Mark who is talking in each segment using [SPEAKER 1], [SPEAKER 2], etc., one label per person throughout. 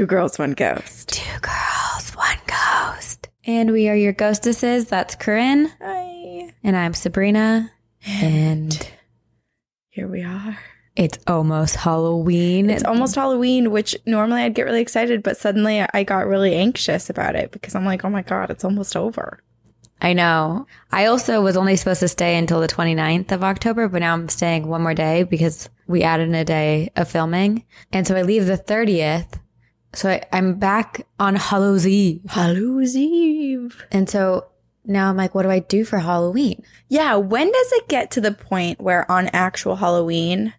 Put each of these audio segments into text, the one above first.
[SPEAKER 1] Two Girls, One Ghost.
[SPEAKER 2] Two girls, one ghost. And we are your ghostesses. That's Corinne.
[SPEAKER 1] Hi.
[SPEAKER 2] And I'm Sabrina. And
[SPEAKER 1] Here we are.
[SPEAKER 2] it's almost Halloween.
[SPEAKER 1] It's almost Halloween, which normally I'd get really excited, but suddenly I got really anxious about it because I'm like, oh my God, it's almost over.
[SPEAKER 2] I know. I also was only supposed to stay until the 29th of October, but now I'm staying one more day because we added a day of filming. And so I leave the 30th. So I, I'm back on Hallows Eve.
[SPEAKER 1] Hallows Eve.
[SPEAKER 2] And so now I'm like, what do I do for Halloween?
[SPEAKER 1] Yeah. When does it get to the point where on actual Halloween,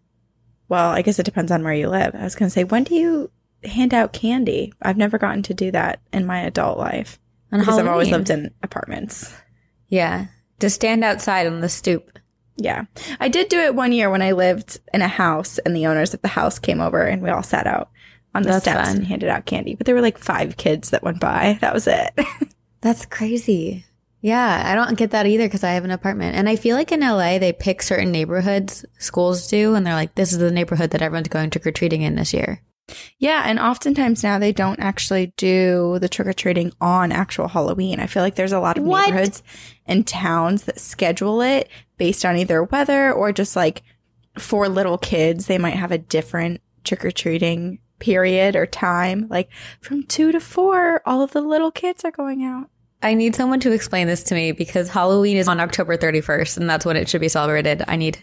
[SPEAKER 1] well, I guess it depends on where you live. I was going to say, when do you hand out candy? I've never gotten to do that in my adult life
[SPEAKER 2] On
[SPEAKER 1] because I've always lived in apartments.
[SPEAKER 2] Yeah. To stand outside on the stoop.
[SPEAKER 1] Yeah. I did do it one year when I lived in a house and the owners of the house came over and we all sat out on the
[SPEAKER 2] That's
[SPEAKER 1] steps
[SPEAKER 2] fun.
[SPEAKER 1] and handed out candy. But there were like five kids that went by. That was it.
[SPEAKER 2] That's crazy. Yeah, I don't get that either because I have an apartment. And I feel like in LA, they pick certain neighborhoods, schools do, and they're like, this is the neighborhood that everyone's going trick or treating in this year.
[SPEAKER 1] yeah. And oftentimes now they don't actually do the trick or treating on actual Halloween. I feel like there's a lot of
[SPEAKER 2] What?
[SPEAKER 1] neighborhoods and towns that schedule it based on either weather or just like for little kids, they might have a different trick or treating period or time. Like from two to four, all of the little kids are going out.
[SPEAKER 2] I need someone to explain this to me because Halloween is on October 31st and that's when it should be celebrated. I need,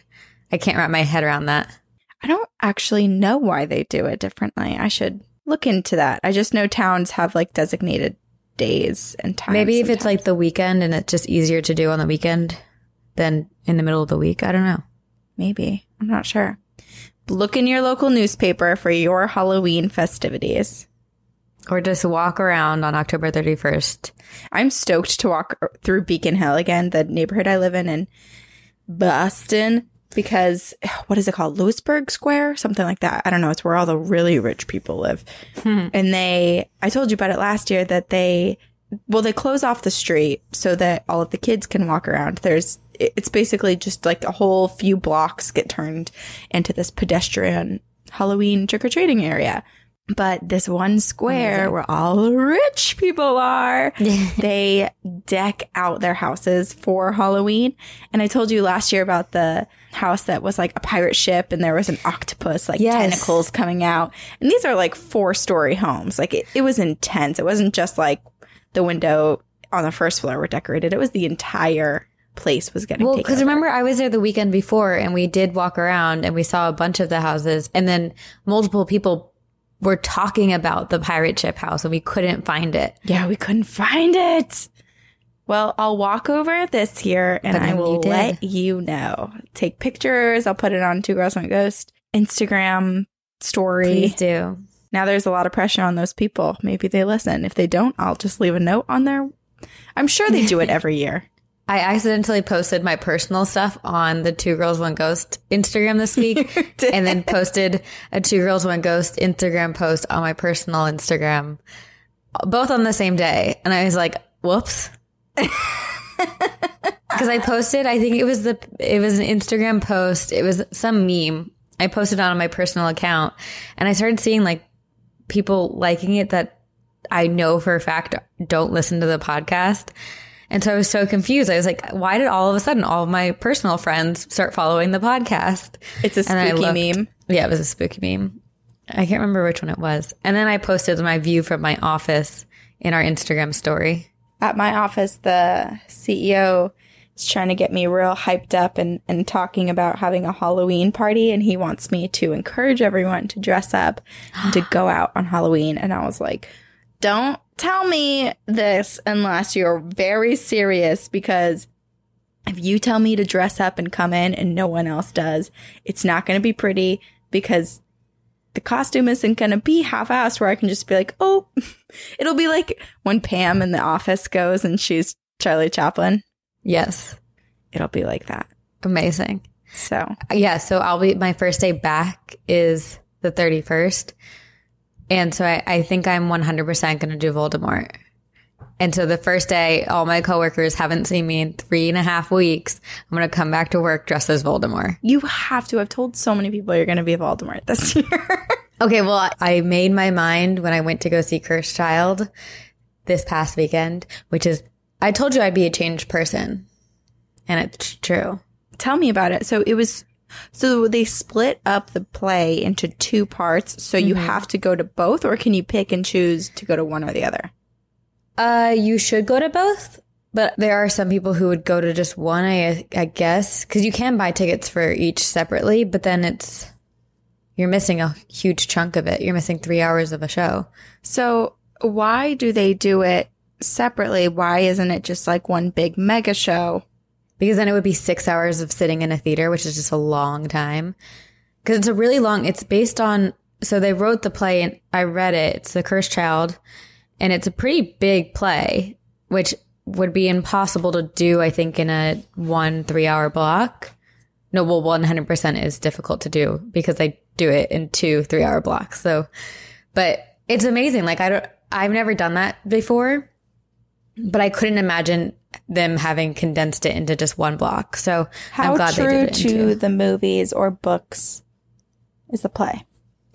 [SPEAKER 2] I can't wrap my head around that.
[SPEAKER 1] I don't actually know why they do it differently. I should look into that. I just know towns have like designated days and times.
[SPEAKER 2] Maybe if it's like the weekend and it's just easier to do on the weekend than in the middle of the week. I don't know.
[SPEAKER 1] maybe. I'm not sure. Look in your local newspaper for your Halloween festivities.
[SPEAKER 2] Or just walk around on October 31st.
[SPEAKER 1] I'm stoked to walk through Beacon Hill again, the neighborhood I live in in Boston, because what is it called? Louisburg Square? Something like that. I don't know. It's where all the really rich people live. Hmm. And they, I told you about it last year that they, well, they close off the street so that all of the kids can walk around. There's, it's basically just like a whole few blocks get turned into this pedestrian Halloween trick or treating area. But this one square where all the rich people are, they deck out their houses for Halloween. And I told you last year about the house that was like a pirate ship and there was an octopus, like
[SPEAKER 2] Yes.
[SPEAKER 1] tentacles coming out. And these are like four story homes. Like it, it was intense. It wasn't just like the window on the first floor were decorated. It was the entire place was getting
[SPEAKER 2] Well, because remember, I was there the weekend before and we did walk around and we saw a bunch of the houses and then multiple people were talking about the pirate ship house and we couldn't find it.
[SPEAKER 1] Yeah, we couldn't find it. Well, I'll walk over this year and
[SPEAKER 2] But
[SPEAKER 1] I will
[SPEAKER 2] you
[SPEAKER 1] let you know. Take pictures. I'll put it on Two Girls One Ghost Instagram story.
[SPEAKER 2] Please do.
[SPEAKER 1] Now there's a lot of pressure on those people. Maybe they listen. If they don't, I'll just leave a note on there. I'm sure they do it every year.
[SPEAKER 2] I accidentally posted my personal stuff on the Two Girls One Ghost Instagram this week and then posted a Two Girls One Ghost Instagram post on my personal Instagram, both on the same day. And I was like, whoops. Because I posted, I think it was the, it was an Instagram post. It was some meme. I posted on my personal account and I started seeing like people liking it that I know for a fact don't listen to the podcast. And so I was so confused. I was like, why did all of a sudden all of my personal friends start following the podcast?
[SPEAKER 1] It's a spooky
[SPEAKER 2] looked-
[SPEAKER 1] meme.
[SPEAKER 2] Yeah, it was a spooky meme. I can't remember which one it was. And then I posted my view from my office in our Instagram story.
[SPEAKER 1] At my office, the CEO is trying to get me real hyped up and, and talking about having a Halloween party. And he wants me to encourage everyone to dress up and to go out on Halloween. And I was like, don't tell me this unless you're very serious because if you tell me to dress up and come in and no one else does, it's not going to be pretty because the costume isn't going to be half-assed where I can just be like, oh, it'll be like when Pam in the office goes and she's Charlie Chaplin.
[SPEAKER 2] Yes.
[SPEAKER 1] It'll be like that.
[SPEAKER 2] Amazing.
[SPEAKER 1] So
[SPEAKER 2] Yeah. So I'll be, my first day back is the 31st. And so I, I think I'm 100% going to do Voldemort. And so the first day, all my coworkers haven't seen me in three and a half weeks. I'm going to come back to work dressed as Voldemort.
[SPEAKER 1] you have to I've told so many people you're going to be a Voldemort this year.
[SPEAKER 2] Okay, well, I made my mind when I went to go see Cursed Child this past weekend, which is, I told you I'd be a changed person. And it's true.
[SPEAKER 1] Tell me about it. So it was, so they split up the play into two parts. So you have to go to both, or can you pick and choose to go to one or the other?
[SPEAKER 2] Uh, you should go to both, but there are some people who would go to just one, I, I guess, because you can buy tickets for each separately, but then it's, you're missing a huge chunk of it. You're missing three hours of a show.
[SPEAKER 1] So why do they do it separately? Why isn't it just like one big mega show?
[SPEAKER 2] Because then it would be six hours of sitting in a theater, which is just a long time. Because it's a really long. It's based on. So they wrote the play, and I read it. It's The Cursed Child, and it's a pretty big play, which would be impossible to do. I think in a one three hour block. No, well, one hundred percent is difficult to do because they do it in two three hour blocks. So, but it's amazing. Like I don't. I've never done that before but I couldn't imagine them having condensed it into just one block. So
[SPEAKER 1] How
[SPEAKER 2] I'm glad
[SPEAKER 1] true
[SPEAKER 2] they did it
[SPEAKER 1] to
[SPEAKER 2] into.
[SPEAKER 1] the movies or books is the play?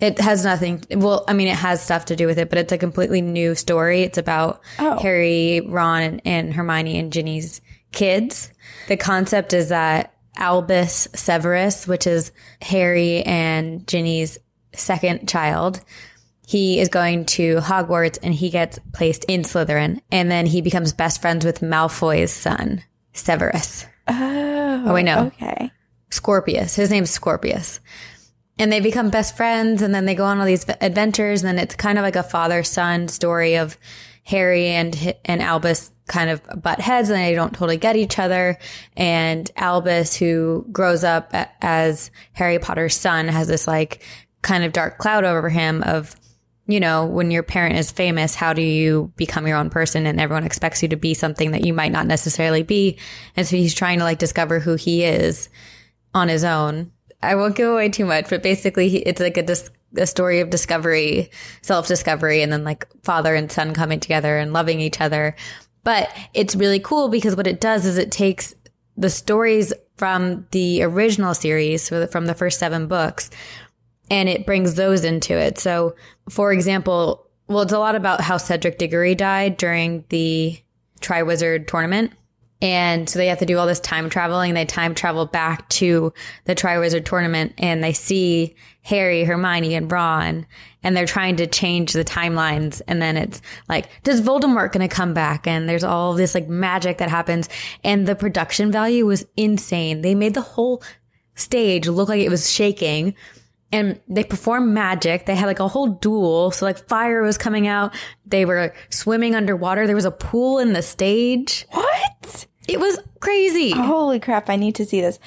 [SPEAKER 2] It has nothing. Well, I mean, it has stuff to do with it, but it's a completely new story. It's about
[SPEAKER 1] Oh.
[SPEAKER 2] Harry, Ron, and, and Hermione and Ginny's kids. The concept is that Albus Severus, which is Harry and Ginny's second child, he is going to Hogwarts and he gets placed in Slytherin, and then he becomes best friends with Malfoy's son, Severus.
[SPEAKER 1] Oh, oh
[SPEAKER 2] wait, no.
[SPEAKER 1] Okay.
[SPEAKER 2] Scorpius. His name's Scorpius. And they become best friends and then they go on all these adventures and then it's kind of like a father son story of Harry and and Albus kind of butt heads and they don't totally get each other and Albus who grows up as Harry Potter's son has this like kind of dark cloud over him of you know, when your parent is famous, how do you become your own person? And everyone expects you to be something that you might not necessarily be. And so he's trying to like discover who he is on his own. I won't give away too much, but basically it's like a, dis- a story of discovery, self discovery, and then like father and son coming together and loving each other. But it's really cool because what it does is it takes the stories from the original series, from the first seven books, and it brings those into it. So, for example, well, it's a lot about how Cedric Diggory died during the Triwizard tournament. And so they have to do all this time traveling. They time travel back to the Triwizard tournament and they see Harry, Hermione, and Ron, and they're trying to change the timelines. And then it's like, does Voldemort gonna come back? And there's all this like magic that happens. And the production value was insane. They made the whole stage look like it was shaking and they performed magic. They had like a whole duel. So like fire was coming out. They were swimming underwater. There was a pool in the stage.
[SPEAKER 1] What?
[SPEAKER 2] It was crazy.
[SPEAKER 1] Holy crap, I need to see this.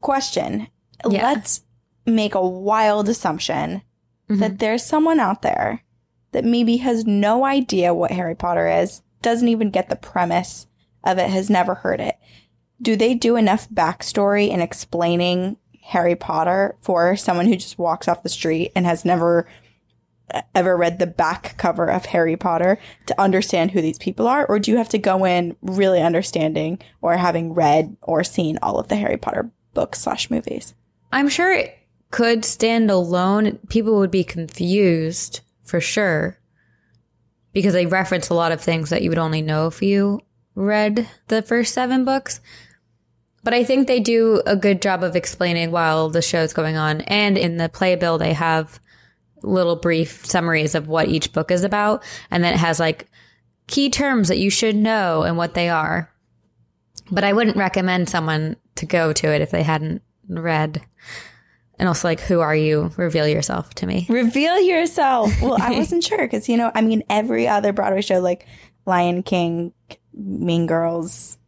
[SPEAKER 1] Question.
[SPEAKER 2] Yeah.
[SPEAKER 1] Let's make a wild assumption
[SPEAKER 2] Mm-hmm.
[SPEAKER 1] that there's someone out there that maybe has no idea what Harry Potter is, doesn't even get the premise of it, has never heard it. Do they do enough backstory in explaining Harry Potter for someone who just walks off the street and has never ever read the back cover of Harry Potter to understand who these people are? Or do you have to go in really understanding or having read or seen all of the Harry Potter books slash movies?
[SPEAKER 2] I'm sure it could stand alone. People would be confused for sure because they reference a lot of things that you would only know if you read the first seven books. But I think they do a good job of explaining while the show's going on. And in the playbill, they have little brief summaries of what each book is about. And then it has like key terms that you should know and what they are. But I wouldn't recommend someone to go to it if they hadn't read. And also, like, who are you? Reveal yourself to me.
[SPEAKER 1] Reveal yourself. Well, I wasn't sure because, you know, I mean, every other Broadway show like Lion King, Mean Girls,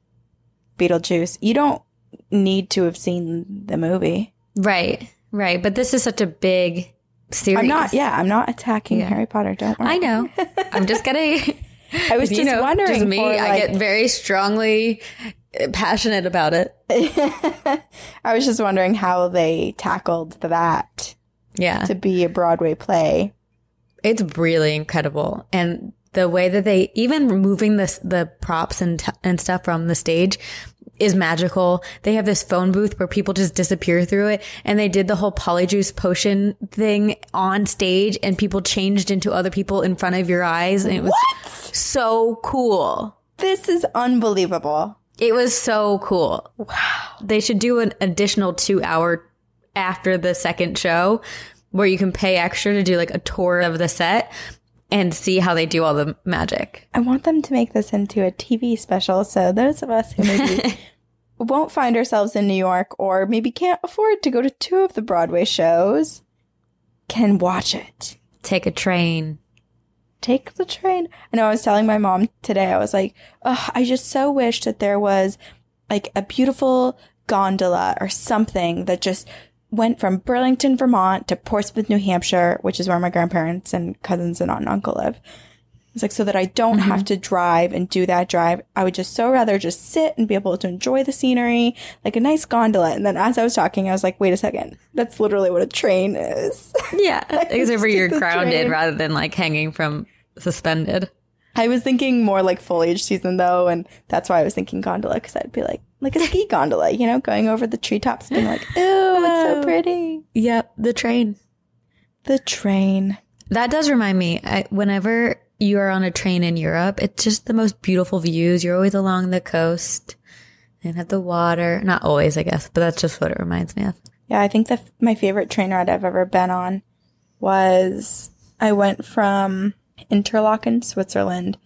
[SPEAKER 1] Beetlejuice, you don't need to have seen the movie.
[SPEAKER 2] Right, right. But this is such a big series.
[SPEAKER 1] I'm not, yeah, I'm not attacking Harry Potter. Don't worry.
[SPEAKER 2] I know. I'm just getting.
[SPEAKER 1] I was just
[SPEAKER 2] you know,
[SPEAKER 1] wondering.
[SPEAKER 2] just me.
[SPEAKER 1] for,
[SPEAKER 2] I get very strongly uh, passionate about it.
[SPEAKER 1] I was just wondering how they tackled that
[SPEAKER 2] Yeah,
[SPEAKER 1] to be a Broadway play.
[SPEAKER 2] it's really incredible, and the way that they even removing this the props and t- and stuff from the stage, is magical. They have this phone booth where people just disappear through it. And they did the whole polyjuice potion thing on stage and people changed into other people in front of your eyes. And it was
[SPEAKER 1] What?
[SPEAKER 2] so cool.
[SPEAKER 1] This is unbelievable.
[SPEAKER 2] It was so cool. Wow. They should do an additional two hour after the second show where you can pay extra to do like a tour of the set and see how they do all the magic.
[SPEAKER 1] I want them to make this into a TV special so those of us who maybe won't find ourselves in New York or maybe can't afford to go to two of the Broadway shows can watch it.
[SPEAKER 2] Take a train.
[SPEAKER 1] Take the train. I know I was telling my mom today, I was like, Ugh, I just so wish that there was like a beautiful gondola or something that just went from Burlington, Vermont to Portsmouth, New Hampshire, which is where my grandparents and cousins and aunt and uncle live. It's like so that I don't have mm-hmm. to drive and do that drive. I would just so rather just sit and be able to enjoy the scenery, like a nice gondola. And then as I was talking, I was like, wait a second. That's literally what a train is.
[SPEAKER 2] Yeah. Except for you're grounded
[SPEAKER 1] train.
[SPEAKER 2] rather than like hanging from suspended.
[SPEAKER 1] I was thinking more like foliage season though, and that's why I was thinking gondola because I'd be like like a ski gondola, you know, going over the treetops, being like, "Ooh, it's so oh. pretty."
[SPEAKER 2] Yep. The train.
[SPEAKER 1] The train.
[SPEAKER 2] That does remind me, I, whenever you are on a train in Europe, it's just the most beautiful views. You're always along the coast and have the water. Not always, I guess, but that's just what it reminds me of.
[SPEAKER 1] Yeah, I think that my favorite train ride I've ever been on was I went from Interlaken, Switzerland,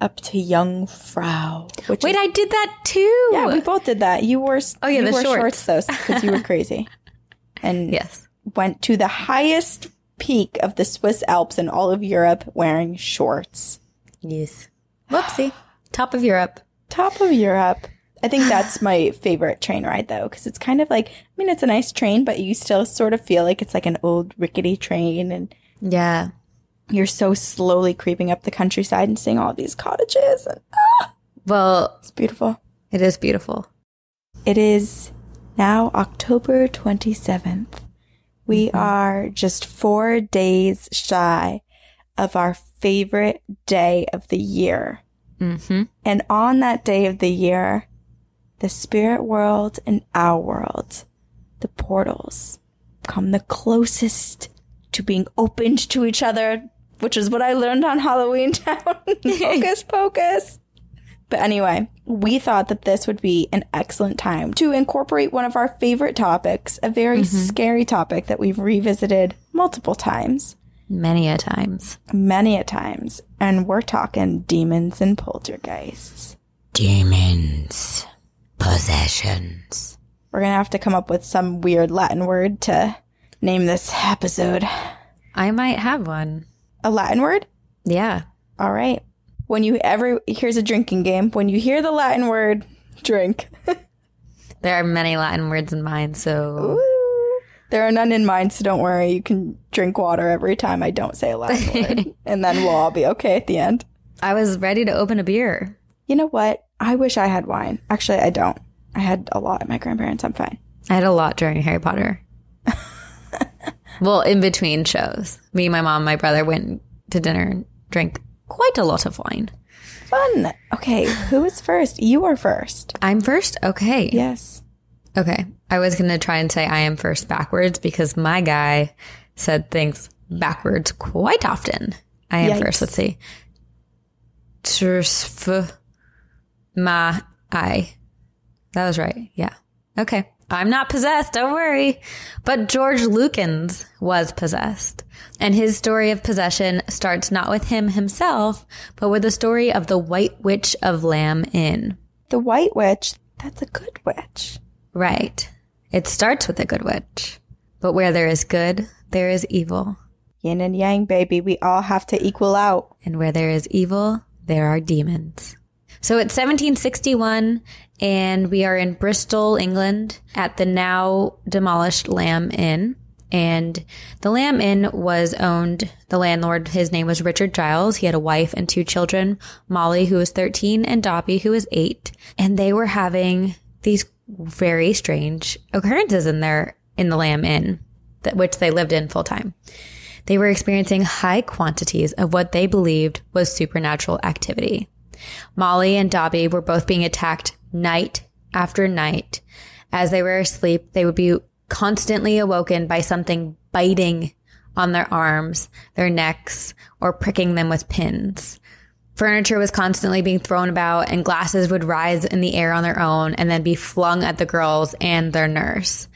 [SPEAKER 1] up to Jungfrau. Which
[SPEAKER 2] Wait,
[SPEAKER 1] is,
[SPEAKER 2] I did that too.
[SPEAKER 1] yeah, we both did that. You wore
[SPEAKER 2] Oh, yeah,
[SPEAKER 1] you
[SPEAKER 2] the
[SPEAKER 1] wore
[SPEAKER 2] shorts.
[SPEAKER 1] shorts though because you were crazy, and
[SPEAKER 2] yes.
[SPEAKER 1] went to the highest peak of the Swiss Alps in all of Europe wearing shorts.
[SPEAKER 2] Yes. Whoopsie. Top of Europe.
[SPEAKER 1] Top of Europe. I think that's my favorite train ride though, because it's kind of like, I mean, it's a nice train, but you still sort of feel like it's like an old rickety train and
[SPEAKER 2] Yeah.
[SPEAKER 1] You're so slowly creeping up the countryside and seeing all these cottages. And
[SPEAKER 2] Well,
[SPEAKER 1] it's beautiful.
[SPEAKER 2] it is beautiful.
[SPEAKER 1] It is now October 27th. We are just four days shy of our favorite day of the year.
[SPEAKER 2] Mm-hmm.
[SPEAKER 1] And on that day of the year, the spirit world and our world, the portals, come the closest to being opened to each other, which is what I learned on Halloween Town. Hocus pocus. But anyway, we thought that this would be an excellent time to incorporate one of our favorite topics, a very mm-hmm. scary topic that we've revisited multiple times,
[SPEAKER 2] Many a times.
[SPEAKER 1] many a times. And we're talking demons and poltergeists.
[SPEAKER 2] Demons. Possessions.
[SPEAKER 1] We're gonna have to come up with some weird Latin word to name this episode.
[SPEAKER 2] I might have one.
[SPEAKER 1] A Latin word?
[SPEAKER 2] Yeah.
[SPEAKER 1] All right. When you ever here's a drinking game. When you hear the Latin word, drink.
[SPEAKER 2] There are many Latin words in mine, so
[SPEAKER 1] there are none in mine, so don't worry. You can drink water every time I don't say a Latin word, and then we'll all be okay at the end.
[SPEAKER 2] I was ready to open a beer.
[SPEAKER 1] You know what? I wish I had wine. Actually, I don't. I had a lot at my grandparents. I'm fine.
[SPEAKER 2] I had a lot during Harry Potter. Well, in between shows, me, my mom, my brother went to dinner and drank quite a lot of wine.
[SPEAKER 1] Fun. Okay, who is first? You are first.
[SPEAKER 2] I'm first? Okay.
[SPEAKER 1] Yes.
[SPEAKER 2] Okay. I was going to try and say I am first backwards because my guy said things backwards quite often. I am
[SPEAKER 1] Yikes.
[SPEAKER 2] first. Let's see. Trsf ma I. That was right. Yeah. Okay. I'm not possessed. Don't worry. But George Lukins was possessed. And his story of possession starts not with him himself, but with the story of the White Witch of Lamb Inn.
[SPEAKER 1] The White Witch. That's a good witch.
[SPEAKER 2] Right. It starts with a good witch. But where there is good, there is evil.
[SPEAKER 1] Yin and yang, baby. We all have to equal out.
[SPEAKER 2] And where there is evil, there are demons. So it's 1761, and we are in Bristol, England, at the now demolished Lamb Inn. And the Lamb Inn was owned, the landlord, his name was Richard Giles. He had a wife and two children, Molly, who was 13, and Dobby, who was eight. And they were having these very strange occurrences in their, in the Lamb Inn, that, which they lived in full time. They were experiencing high quantities of what they believed was supernatural activity. Molly and Dobby were both being attacked night after night, as they were asleep, they would be constantly awoken by something biting on their arms, their necks, or pricking them with pins. Furniture was constantly being thrown about, and glasses would rise in the air on their own and then be flung at the girls and their nurse.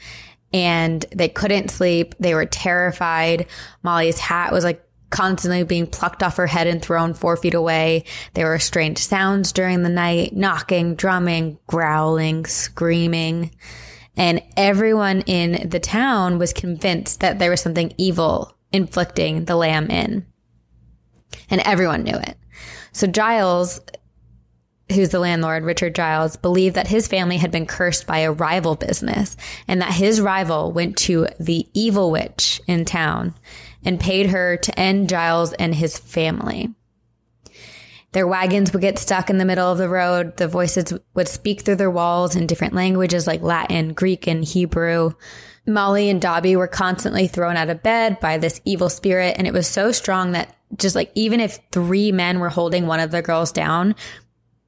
[SPEAKER 2] And they couldn't sleep. They were terrified. Molly's hat was like constantly being plucked off her head and thrown four feet away. There were strange sounds during the night knocking, drumming, growling, screaming. And everyone in the town was convinced that there was something evil inflicting the Lamb Inn. And everyone knew it. So Giles, who's the landlord, Richard Giles, believed that his family had been cursed by a rival business and that his rival went to the evil witch in town and paid her to end Giles and his family. Their wagons would get stuck in the middle of the road. The voices would speak through their walls in different languages like Latin, Greek, and Hebrew. Molly and Dobby were constantly thrown out of bed by this evil spirit. And it was so strong that just like even if three men were holding one of the girls down,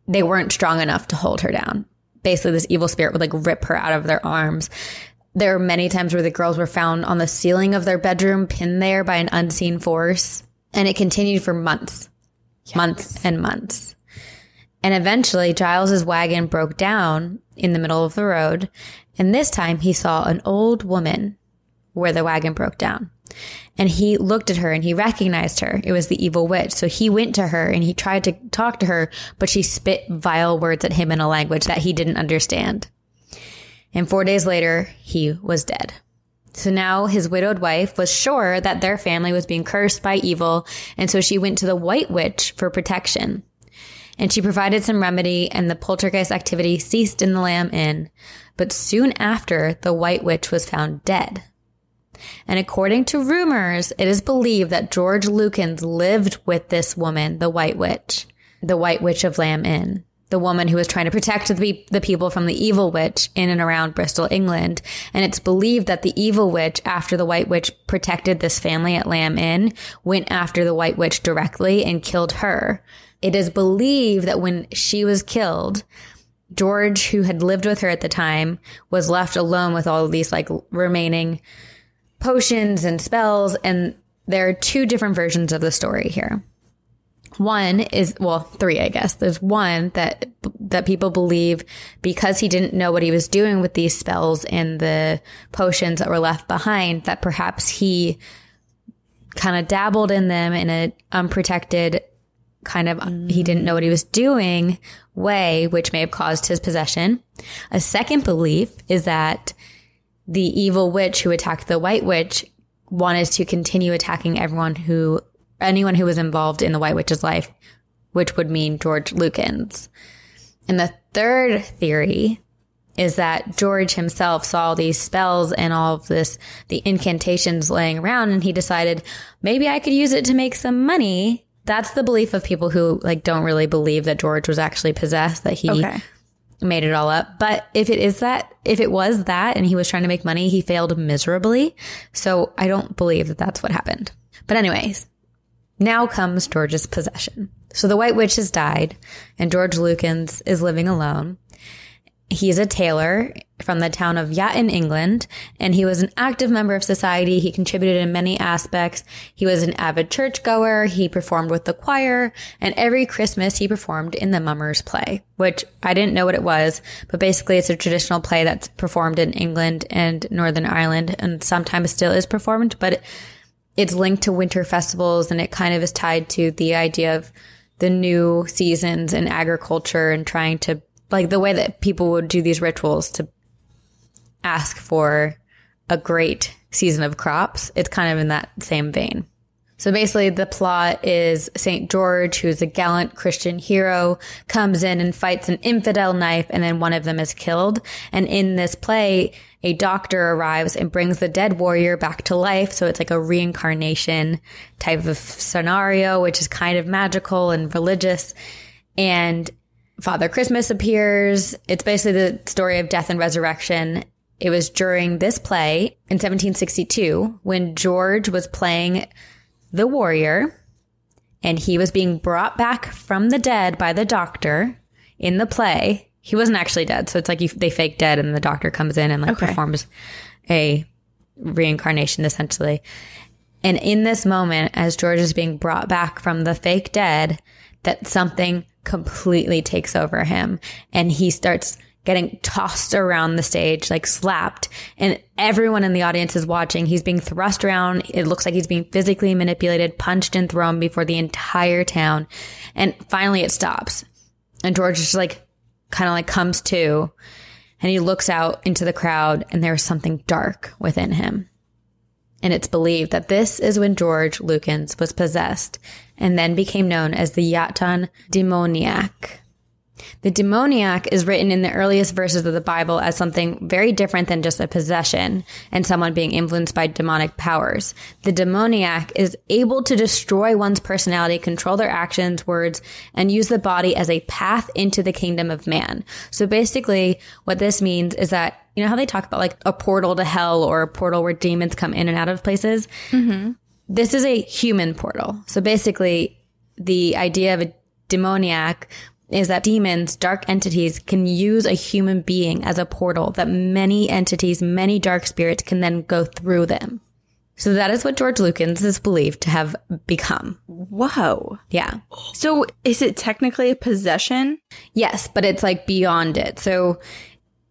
[SPEAKER 2] they weren't strong enough to hold her down. Basically, this evil spirit would like rip her out of their arms. There are many times where the girls were found on the ceiling of their bedroom, pinned there by an unseen force. And it continued for months months and months. And eventually Giles's wagon broke down in the middle of the road. And this time he saw an old woman where the wagon broke down. And he looked at her and he recognized her. It was the evil witch. So he went to her and he tried to talk to her, but she spit vile words at him in a language that he didn't understand. And four days later, he was dead. So now his widowed wife was sure that their family was being cursed by evil, and so she went to the White Witch for protection. And she provided some remedy, and the poltergeist activity ceased in the Lamb Inn. But soon after, the White Witch was found dead. And according to rumors, it is believed that George Lukins lived with this woman, the White Witch, the White Witch of Lamb Inn the woman who was trying to protect the, the people from the evil witch in and around Bristol, England. And it's believed that the evil witch, after the white witch protected this family at Lamb Inn, went after the white witch directly and killed her. It is believed that when she was killed, George, who had lived with her at the time, was left alone with all of these like remaining potions and spells. And there are two different versions of the story here. One is, well, three, I guess. There's one that, that people believe because he didn't know what he was doing with these spells and the potions that were left behind, that perhaps he kind of dabbled in them in an unprotected kind of, mm. he didn't know what he was doing way, which may have caused his possession. A second belief is that the evil witch who attacked the white witch wanted to continue attacking everyone who anyone who was involved in the White Witch's life, which would mean George Lukins. And the third theory is that George himself saw these spells and all of this, the incantations laying around, and he decided maybe I could use it to make some money. That's the belief of people who like don't really believe that George was actually possessed, that he okay. made it all up. But if it is that, if it was that and he was trying to make money, he failed miserably. So I don't believe that that's what happened. But anyways, now comes George's possession. So the White Witch has died and George Lukins is living alone. He's a tailor from the town of Yatton, England, and he was an active member of society. He contributed in many aspects. He was an avid churchgoer. He performed with the choir, and every Christmas he performed in the Mummers play, which I didn't know what it was, but basically it's a traditional play that's performed in England and Northern Ireland, and sometimes still is performed, but it's linked to winter festivals and it kind of is tied to the idea of the new seasons in agriculture and trying to like the way that people would do these rituals to ask for a great season of crops. It's kind of in that same vein. So basically the plot is St. George, who's a gallant Christian hero, comes in and fights an infidel knife and then one of them is killed. And in this play, a doctor arrives and brings the dead warrior back to life. So it's like a reincarnation type of scenario, which is kind of magical and religious. And Father Christmas appears. It's basically the story of death and resurrection. It was during this play in 1762 when George was playing the warrior, and he was being brought back from the dead by the doctor in the play. He wasn't actually dead. So it's like you, they fake dead and the doctor comes in and like
[SPEAKER 1] Okay.
[SPEAKER 2] performs a reincarnation essentially. And in this moment, as George is being brought back from the fake dead, that something completely takes over him and he starts getting tossed around the stage, like slapped. And everyone in the audience is watching. He's being thrust around. It looks like he's being physically manipulated, punched and thrown before the entire town. And finally it stops. And George is just like kind of like comes to and he looks out into the crowd and there's something dark within him. And it's believed that this is when George Lukins was possessed and then became known as the Yatton demoniac. The demoniac is written in the earliest verses of the Bible as something very different than just a possession and someone being influenced by demonic powers. The demoniac is able to destroy one's personality, control their actions, words, and use the body as a path into the kingdom of man. So basically, what this means is that you know how they talk about like a portal to hell or a portal where demons come in and out of places? Mm-hmm. This is a human portal. So basically, the idea of a demoniac is that demons, dark entities, can use a human being as a portal that many entities, many dark spirits can then go through them. So that is what George Lukins is believed to have become.
[SPEAKER 1] Whoa.
[SPEAKER 2] Yeah.
[SPEAKER 1] So is it technically a possession?
[SPEAKER 2] Yes, but it's like beyond it. So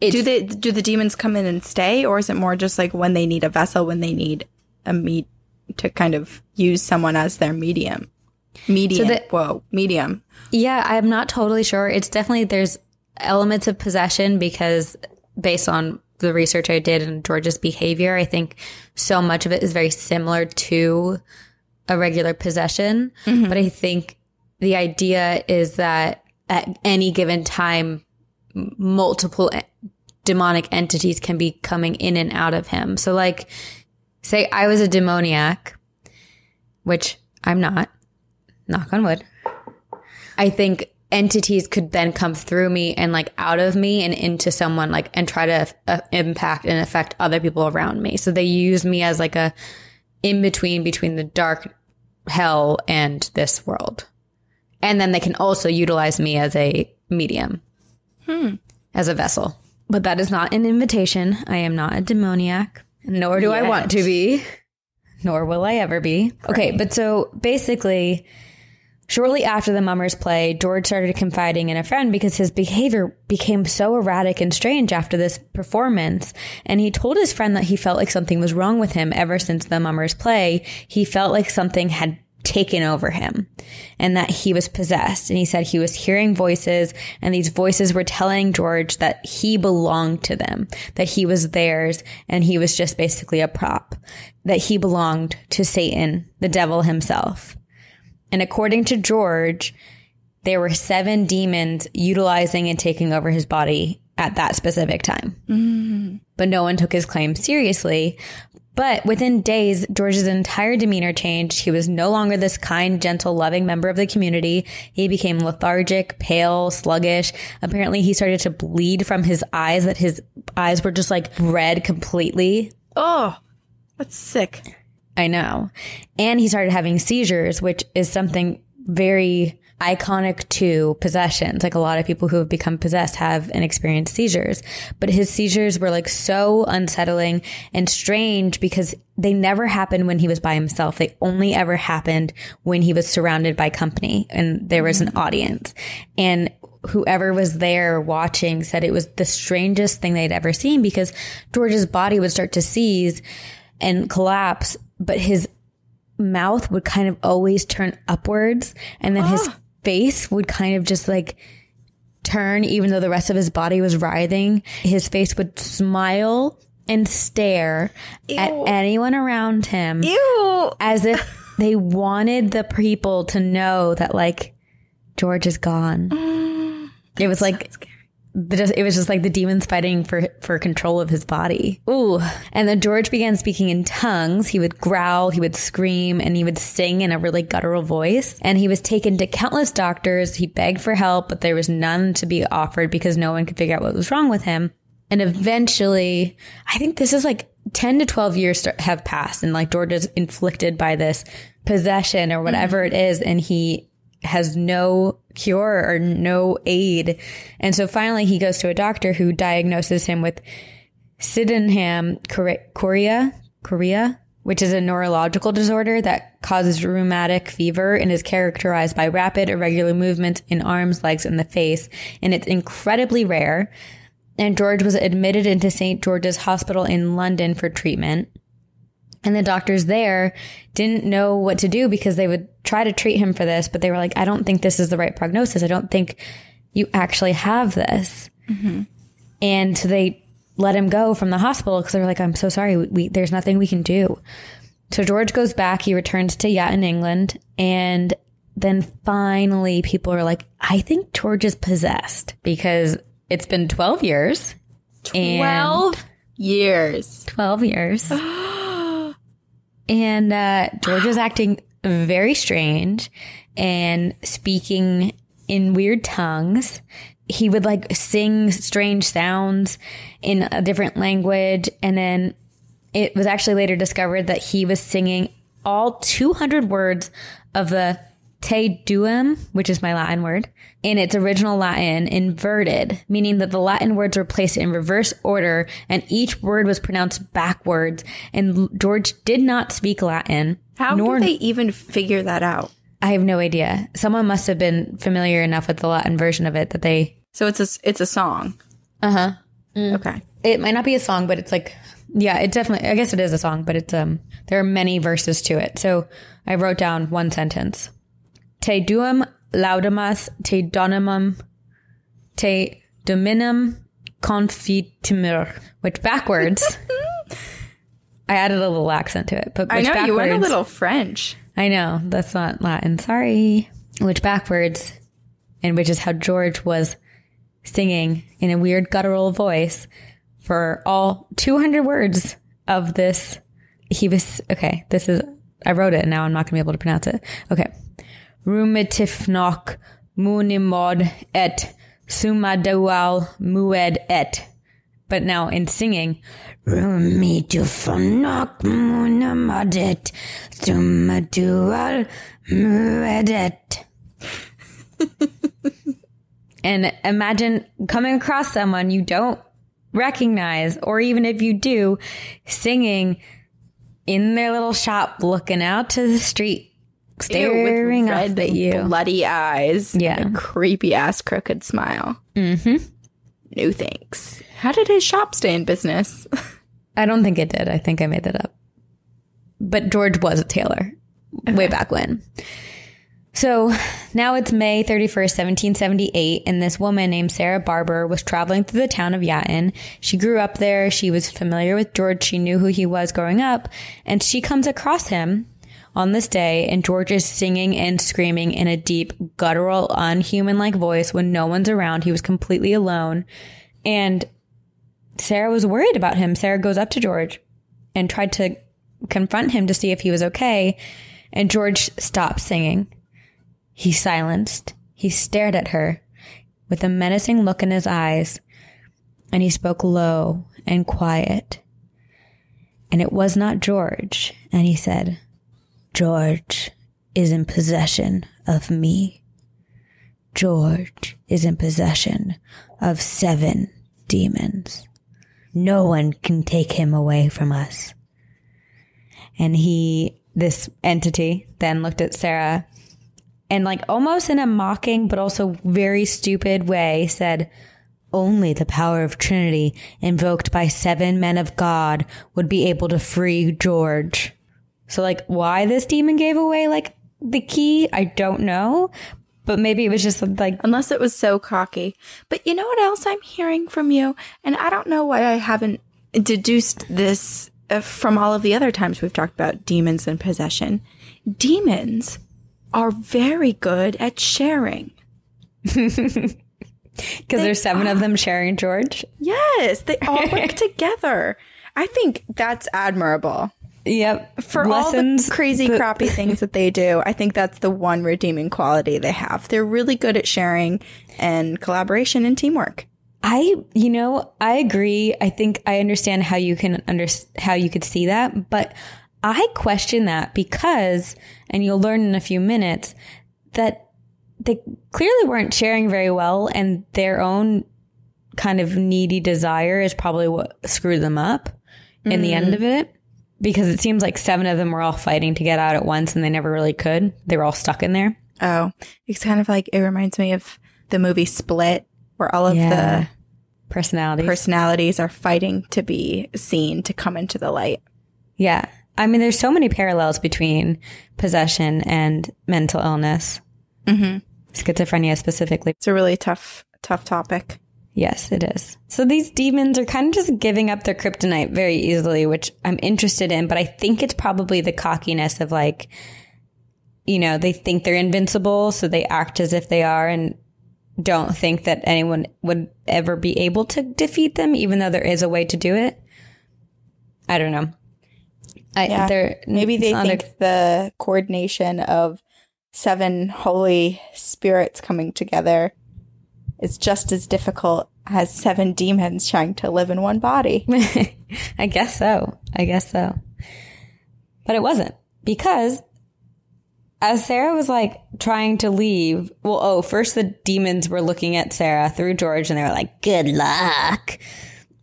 [SPEAKER 2] it's,
[SPEAKER 1] Do they do the demons come in and stay, or is it more just like when they need a vessel, when they need a meat to kind of use someone as their medium? Medium.
[SPEAKER 2] the-
[SPEAKER 1] Whoa, medium.
[SPEAKER 2] Yeah, I'm not totally sure. It's definitely there's elements of possession because based on the research I did and George's behavior, I think so much of it is very similar to a regular possession. Mm-hmm. But I think the idea is that at any given time, multiple e- demonic entities can be coming in and out of him. So like, say I was a demoniac, which I'm not, knock on wood. I think entities could then come through me and like out of me and into someone like and try to uh, impact and affect other people around me. So they use me as like a in between between the dark hell and this world. And then they can also utilize me as a medium, as a vessel. But that is not an invitation. I am not a demoniac, nor do I want to be, nor will I ever be. Okay, but so basically, Shortly after the Mummers play, George started confiding in a friend because his behavior became so erratic and strange after this performance. And he told his friend that he felt like something was wrong with him ever since the Mummers play. He felt like something had taken over him and that he was possessed. And he said he was hearing voices and these voices were telling George that he belonged to them, that he was theirs and he was just basically a prop, that he belonged to Satan, the devil himself. And according to George, there were seven demons utilizing and taking over his body at that specific time. Mm-hmm. But no one took his claim seriously. But within days, George's entire demeanor changed. He was no longer this kind, gentle, loving member of the community. He became lethargic, pale, sluggish. Apparently, he started to bleed from his eyes, that his eyes were just like red completely.
[SPEAKER 1] Oh, that's sick.
[SPEAKER 2] I know. And he started having seizures, which is something very iconic to possessions. Like a lot of people who have become possessed have and experienced seizures. But his seizures were like so unsettling and strange because they never happened when he was by himself. They only ever happened when he was surrounded by company and there was an mm-hmm. audience. And whoever was there watching said it was the strangest thing they'd ever seen because George's body would start to seize and collapse, but his mouth would kind of always turn upwards and then his face would kind of just like turn even though the rest of his body was writhing. His face would smile and stare at anyone around him
[SPEAKER 1] Ew.
[SPEAKER 2] as if they wanted the people to know that like George is gone. It was like it was just like the demons fighting for for control of his body. Ooh. And then George began speaking in tongues. He would growl, he would scream, and he would sing in a really guttural voice. And he was taken to countless doctors. He begged for help, but there was none to be offered because no one could figure out what was wrong with him. And eventually, I think this is like 10 to 12 years have passed and like George is inflicted by this possession or whatever mm-hmm. it is. And he has no cure or no aid. And so finally he goes to a doctor who diagnoses him with Sydenham chorea, chorea, which is a neurological disorder that causes rheumatic fever and is characterized by rapid, irregular movements in arms, legs, and the face. And it's incredibly rare. And George was admitted into St. George's Hospital in London for treatment. And the doctors there didn't know what to do because they would try to treat him for this, but they were like, I don't think this is the right prognosis. I don't think you actually have this. Mm-hmm. And so they let him go from the hospital because they're like, I'm so sorry. We, there's nothing we can do. So George goes back. He returns to Yatton, England. And then finally people are like, I think George is possessed because it's been 12 years.
[SPEAKER 1] 12 years.
[SPEAKER 2] 12 years. and uh, George was acting very strange and speaking in weird tongues he would like sing strange sounds in a different language. And then it was actually later discovered that he was singing all 200 words of the Te Deum, which is my Latin word, in its original Latin, inverted, meaning that the Latin words were placed in reverse order and each word was pronounced backwards. And George did not speak Latin.
[SPEAKER 1] How nor- did they even figure that out?
[SPEAKER 2] I have no idea. Someone must have been familiar enough with the Latin version of it that they.
[SPEAKER 1] So it's a it's a song.
[SPEAKER 2] Uh huh.
[SPEAKER 1] Mm. Okay.
[SPEAKER 2] It might not be a song, but it's like yeah, it definitely. I guess it is a song, but it's um. There are many verses to it. So I wrote down one sentence: Te Deum laudamus te donimum te dominum confitimur, which backwards. I added a little accent to it, but
[SPEAKER 1] I know you went a little French.
[SPEAKER 2] I know that's not Latin. Sorry. Which backwards, and which is how George was singing in a weird guttural voice for all 200 words of this. He was, okay, this is, I wrote it and now I'm not going to be able to pronounce it. Okay. Rumitifnok munimod et sumadawal mued et. But now in singing, Rumi dufanok munamadet sumadual muedet. and imagine coming across someone you don't recognize, or even if you do, singing in their little shop, looking out to the street, staring up at you,
[SPEAKER 1] bloody eyes,
[SPEAKER 2] yeah,
[SPEAKER 1] creepy ass crooked smile.
[SPEAKER 2] Mm-hmm.
[SPEAKER 1] No thanks. How did his shop stay in business?
[SPEAKER 2] I don't think it did. I think I made that up. But George was a tailor okay. way back when. So now it's May 31st, 1778, and this woman named Sarah Barber was traveling through the town of Yatton. She grew up there. She was familiar with George. She knew who he was growing up, and she comes across him on this day, and George is singing and screaming in a deep, guttural, unhuman like voice when no one's around. He was completely alone. And Sarah was worried about him. Sarah goes up to George and tried to confront him to see if he was okay. And George stopped singing. He silenced. He stared at her with a menacing look in his eyes. And he spoke low and quiet. And it was not George. And he said, George is in possession of me. George is in possession of seven demons. No one can take him away from us. And he, this entity, then looked at Sarah and, like, almost in a mocking but also very stupid way, said, Only the power of Trinity, invoked by seven men of God, would be able to free George. So, like, why this demon gave away, like, the key, I don't know. But maybe it was just like.
[SPEAKER 1] Unless it was so cocky. But you know what else I'm hearing from you? And I don't know why I haven't deduced this uh, from all of the other times we've talked about demons and possession. Demons are very good at sharing.
[SPEAKER 2] Because there's seven are. of them sharing George?
[SPEAKER 1] Yes, they all work together. I think that's admirable.
[SPEAKER 2] Yep.
[SPEAKER 1] For Lessons, all the crazy, the- crappy things that they do, I think that's the one redeeming quality they have. They're really good at sharing and collaboration and teamwork.
[SPEAKER 2] I, you know, I agree. I think I understand how you can under how you could see that, but I question that because, and you'll learn in a few minutes that they clearly weren't sharing very well, and their own kind of needy desire is probably what screwed them up in the end of mm. it. Because it seems like seven of them were all fighting to get out at once and they never really could. They were all stuck in there.
[SPEAKER 1] Oh, it's kind of like it reminds me of the movie Split, where all of the
[SPEAKER 2] Personalities.
[SPEAKER 1] personalities are fighting to be seen to come into the light.
[SPEAKER 2] yeah. I mean, there's so many parallels between possession and mental illness.
[SPEAKER 1] Mm-hmm.
[SPEAKER 2] Schizophrenia specifically.
[SPEAKER 1] It's a really tough, tough topic.
[SPEAKER 2] Yes, it is. So these demons are kind of just giving up their kryptonite very easily, which I'm interested in, but I think it's probably the cockiness of like, you know, they think they're invincible, so they act as if they are and don't think that anyone would ever be able to defeat them, even though there is a way to do it. I don't know. I,
[SPEAKER 1] Yeah.
[SPEAKER 2] they're,
[SPEAKER 1] Maybe they
[SPEAKER 2] not a-
[SPEAKER 1] the coordination of seven holy spirits coming together is just as difficult as seven demons trying to live in one body.
[SPEAKER 2] I guess so. I guess so. But it wasn't because as Sarah was like trying to leave, well, oh, first the demons were looking at Sarah through George and they were like, good luck.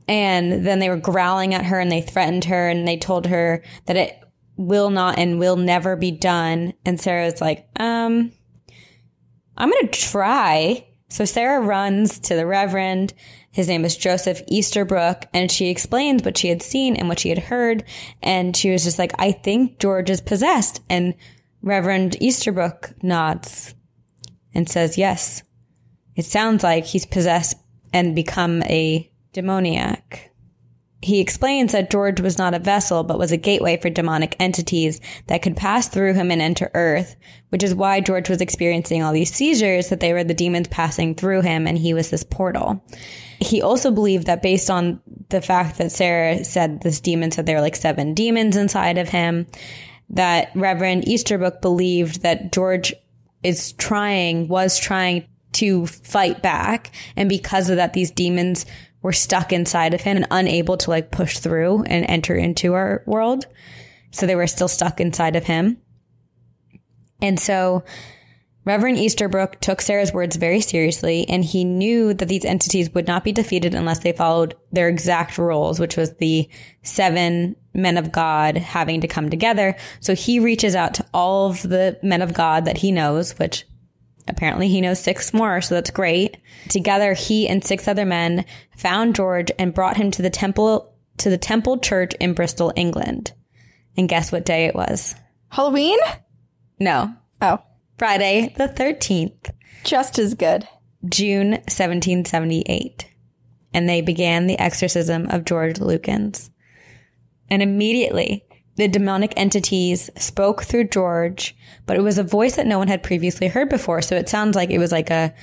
[SPEAKER 2] And then they were growling at her and they threatened her and they told her that it will not and will never be done. And Sarah was like, um, I'm going to try. So Sarah runs to the Reverend. His name is Joseph Easterbrook, and she explains what she had seen and what she had heard. And she was just like, I think George is possessed. And Reverend Easterbrook nods and says, Yes. It sounds like he's possessed and become a demoniac. He explains that George was not a vessel, but was a gateway for demonic entities that could pass through him and enter Earth, which is why George was experiencing all these seizures, that they were the demons passing through him and he was this portal. He also believed that based on the fact that Sarah said this demon said there were like seven demons inside of him, that Reverend Easterbrook believed that George is trying, was trying to fight back. And because of that, these demons were stuck inside of him and unable to like push through and enter into our world. So they were still stuck inside of him. And so Reverend Easterbrook took Sarah's words very seriously, and he knew that these entities would not be defeated unless they followed their exact roles, which was the seven men of God having to come together. So he reaches out to all of the men of God that he knows, which apparently he knows six more, so that's great. Together, he and six other men found George and brought him to the temple to the Temple Church in Bristol, England. And guess what day it was?
[SPEAKER 1] Halloween?
[SPEAKER 2] No,
[SPEAKER 1] Oh,
[SPEAKER 2] Friday the 13th.
[SPEAKER 1] just as good.
[SPEAKER 2] June 1778. And they began the exorcism of George Lukins. And immediately, the demonic entities spoke through George, but it was a voice that no one had previously heard before. So it sounds like it was like a,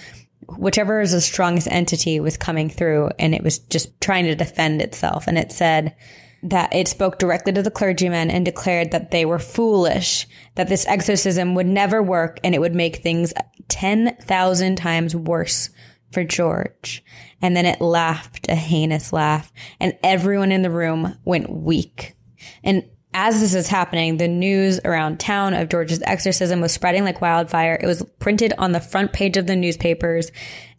[SPEAKER 2] whichever is the strongest entity was coming through and it was just trying to defend itself. And it said, that it spoke directly to the clergymen and declared that they were foolish, that this exorcism would never work and it would make things 10,000 times worse for George. And then it laughed a heinous laugh and everyone in the room went weak. And as this is happening, the news around town of George's exorcism was spreading like wildfire. It was printed on the front page of the newspapers.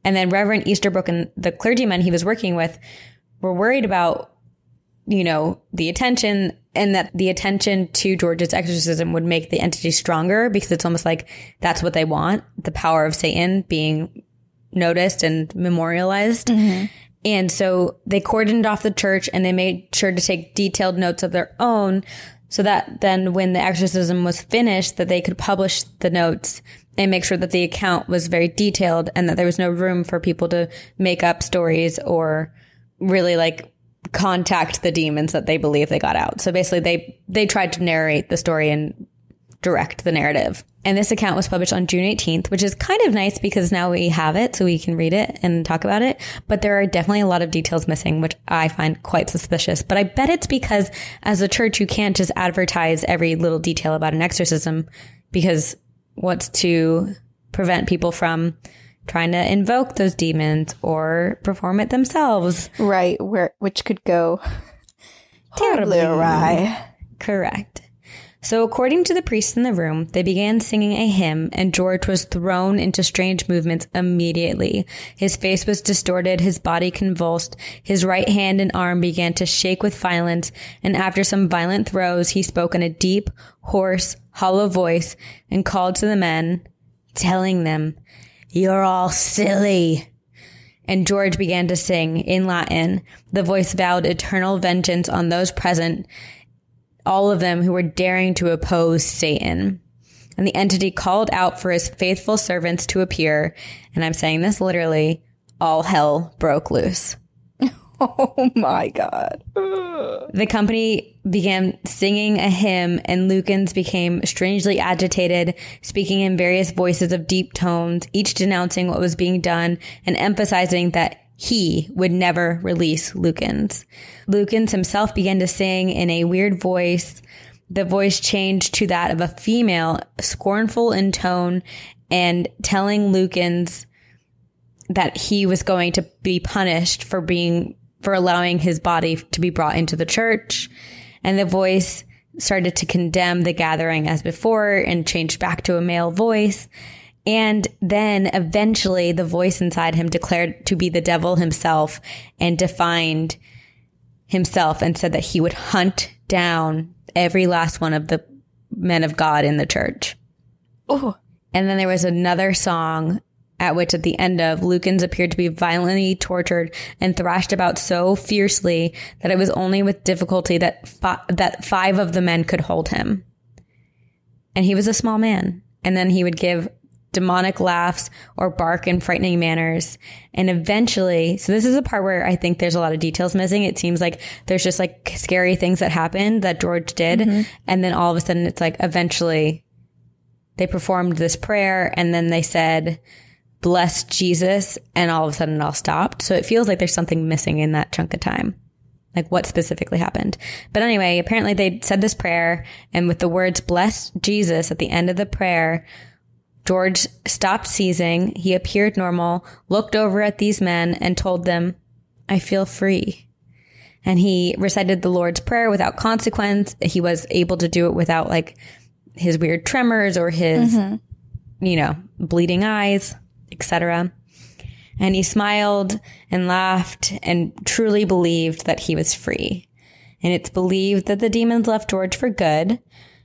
[SPEAKER 2] And then Reverend Easterbrook and the clergymen he was working with were worried about you know, the attention and that the attention to George's exorcism would make the entity stronger because it's almost like that's what they want. The power of Satan being noticed and memorialized. Mm-hmm. And so they cordoned off the church and they made sure to take detailed notes of their own so that then when the exorcism was finished that they could publish the notes and make sure that the account was very detailed and that there was no room for people to make up stories or really like contact the demons that they believe they got out. So basically they they tried to narrate the story and direct the narrative. And this account was published on June 18th, which is kind of nice because now we have it so we can read it and talk about it. But there are definitely a lot of details missing, which I find quite suspicious. But I bet it's because as a church, you can't just advertise every little detail about an exorcism because what's to prevent people from trying to invoke those demons or perform it themselves.
[SPEAKER 1] Right, where which could go terribly awry.
[SPEAKER 2] Correct. So, according to the priests in the room, they began singing a hymn, and George was thrown into strange movements immediately. His face was distorted, his body convulsed, his right hand and arm began to shake with violence, and after some violent throes, he spoke in a deep, hoarse, hollow voice and called to the men, telling them, You're all silly. And George began to sing in Latin. The voice vowed eternal vengeance on those present all of them who were daring to oppose Satan. And the entity called out for his faithful servants to appear. And I'm saying this literally, all hell broke loose.
[SPEAKER 1] Oh my God.
[SPEAKER 2] The company began singing a hymn, and Lukins became strangely agitated, speaking in various voices of deep tones, each denouncing what was being done and emphasizing that he would never release Lukins. Lukins himself began to sing in a weird voice. The voice changed to that of a female, scornful in tone, and telling Lukins that he was going to be punished for being, for allowing his body to be brought into the church. And the voice started to condemn the gathering as before and changed back to a male voice. And then eventually the voice inside him declared to be the devil himself and defined himself and said that he would hunt down every last one of the men of God in the church.
[SPEAKER 1] Oh.
[SPEAKER 2] And then there was another song at which at the end of Lukins appeared to be violently tortured and thrashed about so fiercely that it was only with difficulty that fi- that five of the men could hold him. And he was a small man. And then he would give demonic laughs or bark in frightening manners. And eventually, so this is a part where I think there's a lot of details missing. It seems like there's just like scary things that happened that George did. Mm-hmm. And then all of a sudden it's like eventually they performed this prayer and then they said, bless Jesus. And all of a sudden it all stopped. So it feels like there's something missing in that chunk of time. Like what specifically happened. But anyway, apparently they said this prayer and with the words bless Jesus at the end of the prayer, George stopped seizing. He appeared normal, looked over at these men and told them, I feel free. And he recited the Lord's Prayer without consequence. He was able to do it without like his weird tremors or his, mm-hmm. you know, bleeding eyes, etc. And he smiled and laughed and truly believed that he was free. And it's believed that the demons left George for good.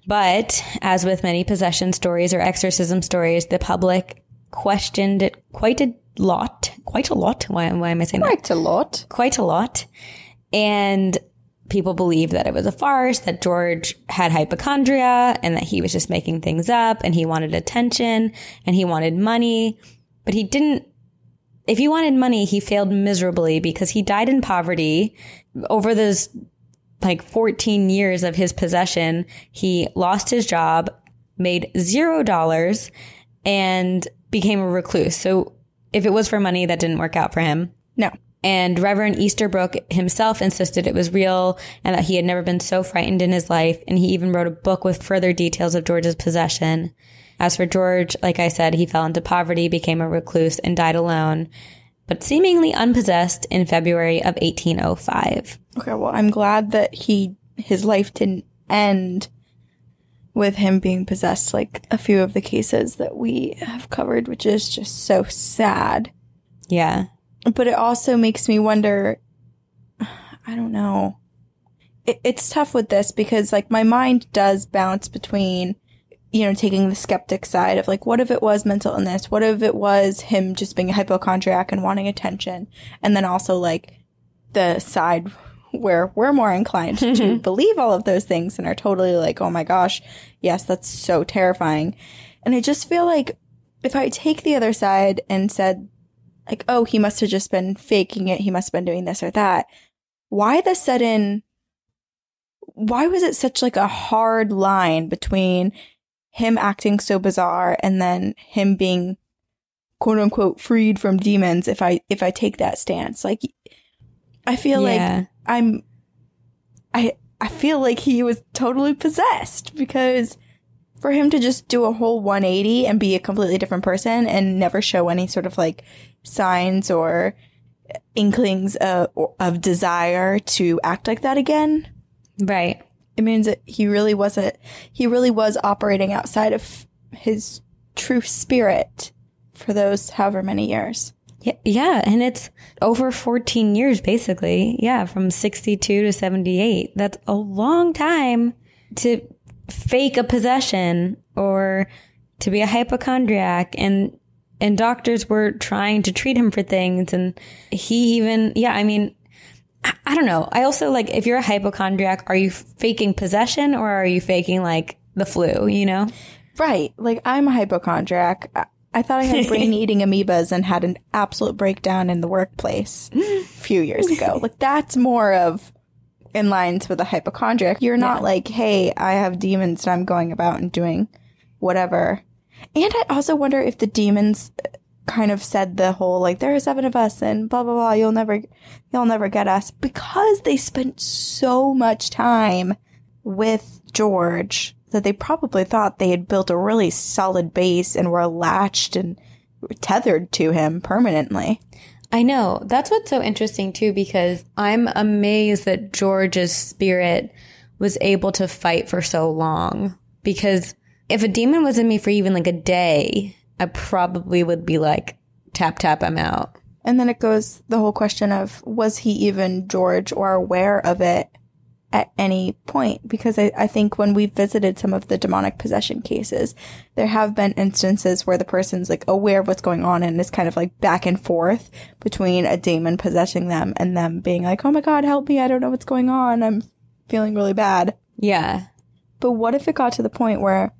[SPEAKER 2] But as with many possession stories or exorcism stories, the public questioned it quite a lot. Quite a lot. Why, why am I saying that?
[SPEAKER 1] Quite a lot.
[SPEAKER 2] quite a lot. And people believe that it was a farce, that George had hypochondria and that he was just making things up and he wanted attention and he wanted money. But he didn't, if he wanted money, he failed miserably because he died in poverty over those like 14 years of his possession. He lost his job, made zero dollars and became a recluse. So if it was for money, that didn't work out for him.
[SPEAKER 1] No.
[SPEAKER 2] And Reverend Easterbrook himself insisted it was real and that he had never been so frightened in his life. And he even wrote a book with further details of George's possession. As for George, like I said, he fell into poverty, became a recluse, and died alone, but seemingly unpossessed in February of 1805.
[SPEAKER 1] Okay, well, I'm glad that he his life didn't end with him being possessed like a few of the cases that we have covered, which is just so sad.
[SPEAKER 2] Yeah.
[SPEAKER 1] But it also makes me wonder I don't know. It, it's tough with this because like my mind does bounce between you know, taking the skeptic side of like, what if it was mental illness? What if it was him just being a hypochondriac and wanting attention? And then also like the side where we're more inclined to mm-hmm. believe all of those things and are totally like, oh my gosh, yes, that's so terrifying. And I just feel like if I take the other side and said, like, oh, he must have just been faking it, he must have been doing this or that, why the sudden, why was it such like a hard line between him acting so bizarre and then him being quote unquote freed from demons if I if I take that stance. Like I feel
[SPEAKER 2] Yeah.
[SPEAKER 1] like I'm I I feel like he was totally possessed because for him to just do a whole 180 and be a completely different person and never show any sort of like signs or inklings of, of desire to act like that again
[SPEAKER 2] Right.
[SPEAKER 1] It means that he really wasn't, he really was operating outside of his true spirit for those however many years.
[SPEAKER 2] Yeah, yeah, and it's over 14 years basically. Yeah, from 62 to 78. That's a long time to fake a possession or to be a hypochondriac and and doctors were trying to treat him for things and he even yeah, I mean I, I don't know. I also like if you're a hypochondriac, are you faking possession or are you faking like the flu, you know?
[SPEAKER 1] Right. Like I'm a hypochondriac. I- I thought I had brain eating amoebas and had an absolute breakdown in the workplace a few years ago. Like that's more of in lines with a hypochondriac. You're not like, hey, I have demons and I'm going about and doing whatever. And I also wonder if the demons kind of said the whole like there are seven of us and blah blah blah you'll never you'll never get us because they spent so much time with George that they probably thought they had built a really solid base and were latched and tethered to him permanently.
[SPEAKER 2] I know. That's what's so interesting too, because I'm amazed that George's spirit was able to fight for so long. Because if a demon was in me for even like a day, I probably would be like, tap, tap, I'm out.
[SPEAKER 1] And then it goes the whole question of was he even George or aware of it at any point? Because I, I think when we visited some of the demonic possession cases, there have been instances where the person's like aware of what's going on and is kind of like back and forth between a demon possessing them and them being like, oh my God, help me. I don't know what's going on. I'm feeling really bad.
[SPEAKER 2] Yeah.
[SPEAKER 1] But what if it got to the point where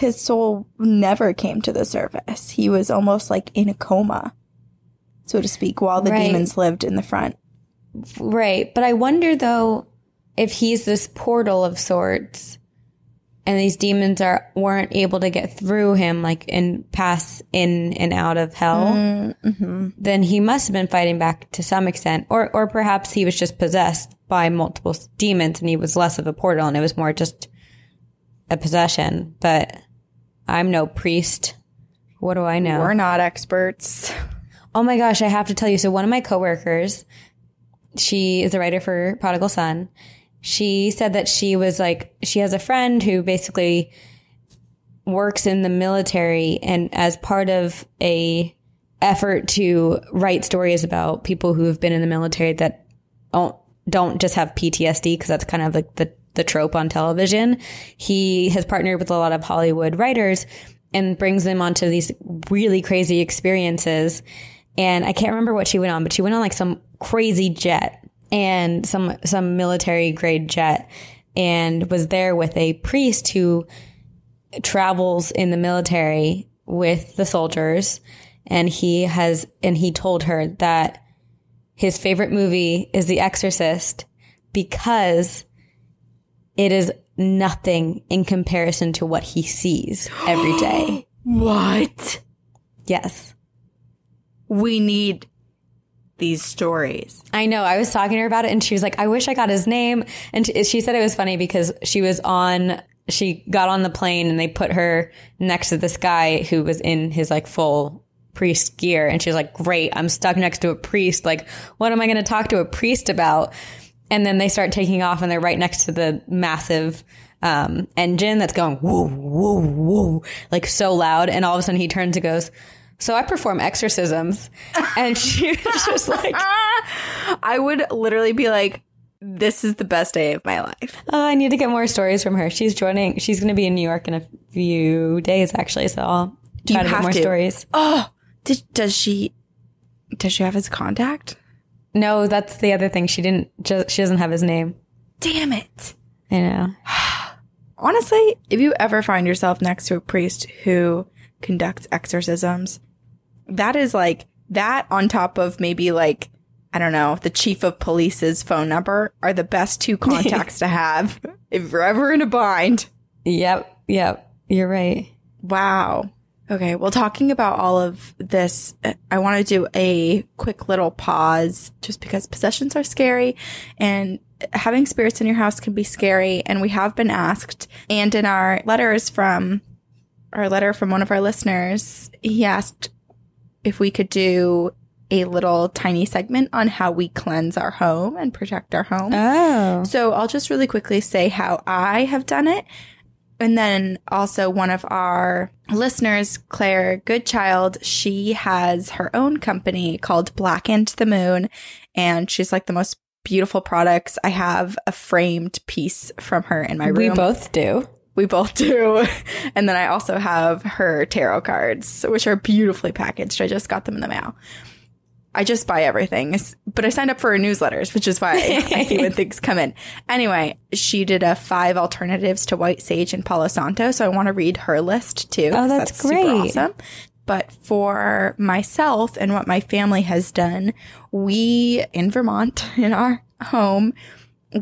[SPEAKER 1] his soul never came to the surface? He was almost like in a coma, so to speak, while the
[SPEAKER 2] Right.
[SPEAKER 1] demons lived in the front.
[SPEAKER 2] Right. But I wonder though if he's this portal of sorts and these demons are weren't able to get through him like and pass in and out of hell, mm-hmm. then he must have been fighting back to some extent. Or or perhaps he was just possessed by multiple demons and he was less of a portal and it was more just a possession. But I'm no priest. What do I know?
[SPEAKER 1] We're not experts.
[SPEAKER 2] Oh my gosh, I have to tell you. So one of my coworkers, she is a writer for Prodigal Son. She said that she was like, she has a friend who basically works in the military and as part of a effort to write stories about people who have been in the military that don't don't just have PTSD because that's kind of like the the trope on television. He has partnered with a lot of Hollywood writers and brings them onto these really crazy experiences. And I can't remember what she went on, but she went on like some crazy jet and some some military grade jet and was there with a priest who travels in the military with the soldiers and he has and he told her that his favorite movie is The Exorcist because it is nothing in comparison to what he sees every day.
[SPEAKER 1] What?
[SPEAKER 2] yes.
[SPEAKER 1] We need these stories.
[SPEAKER 2] I know. I was talking to her about it and she was like, I wish I got his name. And she, said it was funny because she was on, she got on the plane and they put her next to this guy who was in his like full priest gear. And she was like, great, I'm stuck next to a priest. Like, what am I going to talk to a priest about? And then they start taking off and they're right next to the massive, um, engine that's going whoa, whoa, whoa, like so loud. And all of a sudden he turns and goes, so I perform exorcisms. And she was just like,
[SPEAKER 1] I would literally be like, this is the best day of my life.
[SPEAKER 2] Oh, I need to get more stories from her. She's joining. She's going to be in New York in a few days, actually. So I'll try
[SPEAKER 1] You
[SPEAKER 2] to get more
[SPEAKER 1] to.
[SPEAKER 2] stories.
[SPEAKER 1] Oh, did, does she, does she have his contact?
[SPEAKER 2] No, that's the other thing. She didn't. Just, she doesn't have his name.
[SPEAKER 1] Damn it.
[SPEAKER 2] I know.
[SPEAKER 1] Honestly, if you ever find yourself next to a priest who conducts exorcisms, that is like that on top of maybe like, I don't know, the chief of police's phone number are the best two contacts to have if you're ever in a bind.
[SPEAKER 2] Yep. Yep. You're right.
[SPEAKER 1] Wow. Okay. Well, talking about all of this, I want to do a quick little pause just because possessions are scary and having spirits in your house can be scary. And we have been asked, and in our letters from our letter from one of our listeners, he asked if we could do a little tiny segment on how we cleanse our home and protect our home.
[SPEAKER 2] Oh.
[SPEAKER 1] So I'll just really quickly say how I have done it. And then also one of our listeners, Claire Goodchild, she has her own company called Black and the Moon. And she's like the most beautiful products. I have a framed piece from her in my room.
[SPEAKER 2] We both do.
[SPEAKER 1] We both do. and then I also have her tarot cards, which are beautifully packaged. I just got them in the mail. I just buy everything, but I signed up for her newsletters, which is why I see when things come in. Anyway, she did a five alternatives to white sage and Palo Santo. So I want to read her list too.
[SPEAKER 2] Oh, that's,
[SPEAKER 1] super
[SPEAKER 2] great.
[SPEAKER 1] awesome. But for myself and what my family has done, we in Vermont in our home,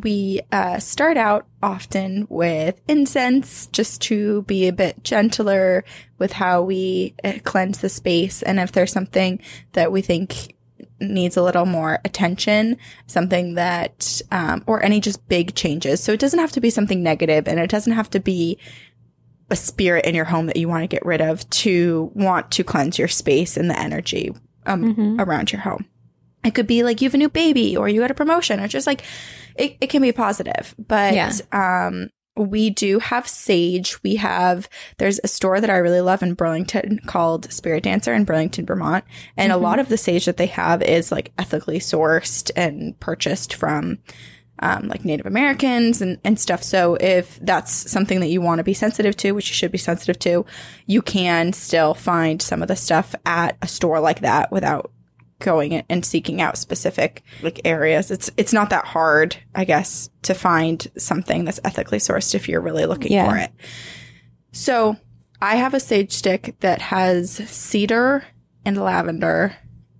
[SPEAKER 1] we uh, start out often with incense just to be a bit gentler with how we uh, cleanse the space. And if there's something that we think needs a little more attention, something that, um, or any just big changes. So it doesn't have to be something negative and it doesn't have to be a spirit in your home that you want to get rid of to want to cleanse your space and the energy um, around your home. It could be like you have a new baby or you got a promotion or just like it, it can be positive. But
[SPEAKER 2] Yeah.
[SPEAKER 1] um we do have sage. We have there's a store that I really love in Burlington called Spirit Dancer in Burlington, Vermont. And a lot of the sage that they have is like ethically sourced and purchased from um, like Native Americans and, and stuff. So if that's something that you want to be sensitive to, which you should be sensitive to, you can still find some of the stuff at a store like that without going and seeking out specific like areas. It's it's not that hard, I guess, to find something that's ethically sourced if you're really looking
[SPEAKER 2] Yeah.
[SPEAKER 1] for it. So I have a sage stick that has cedar and lavender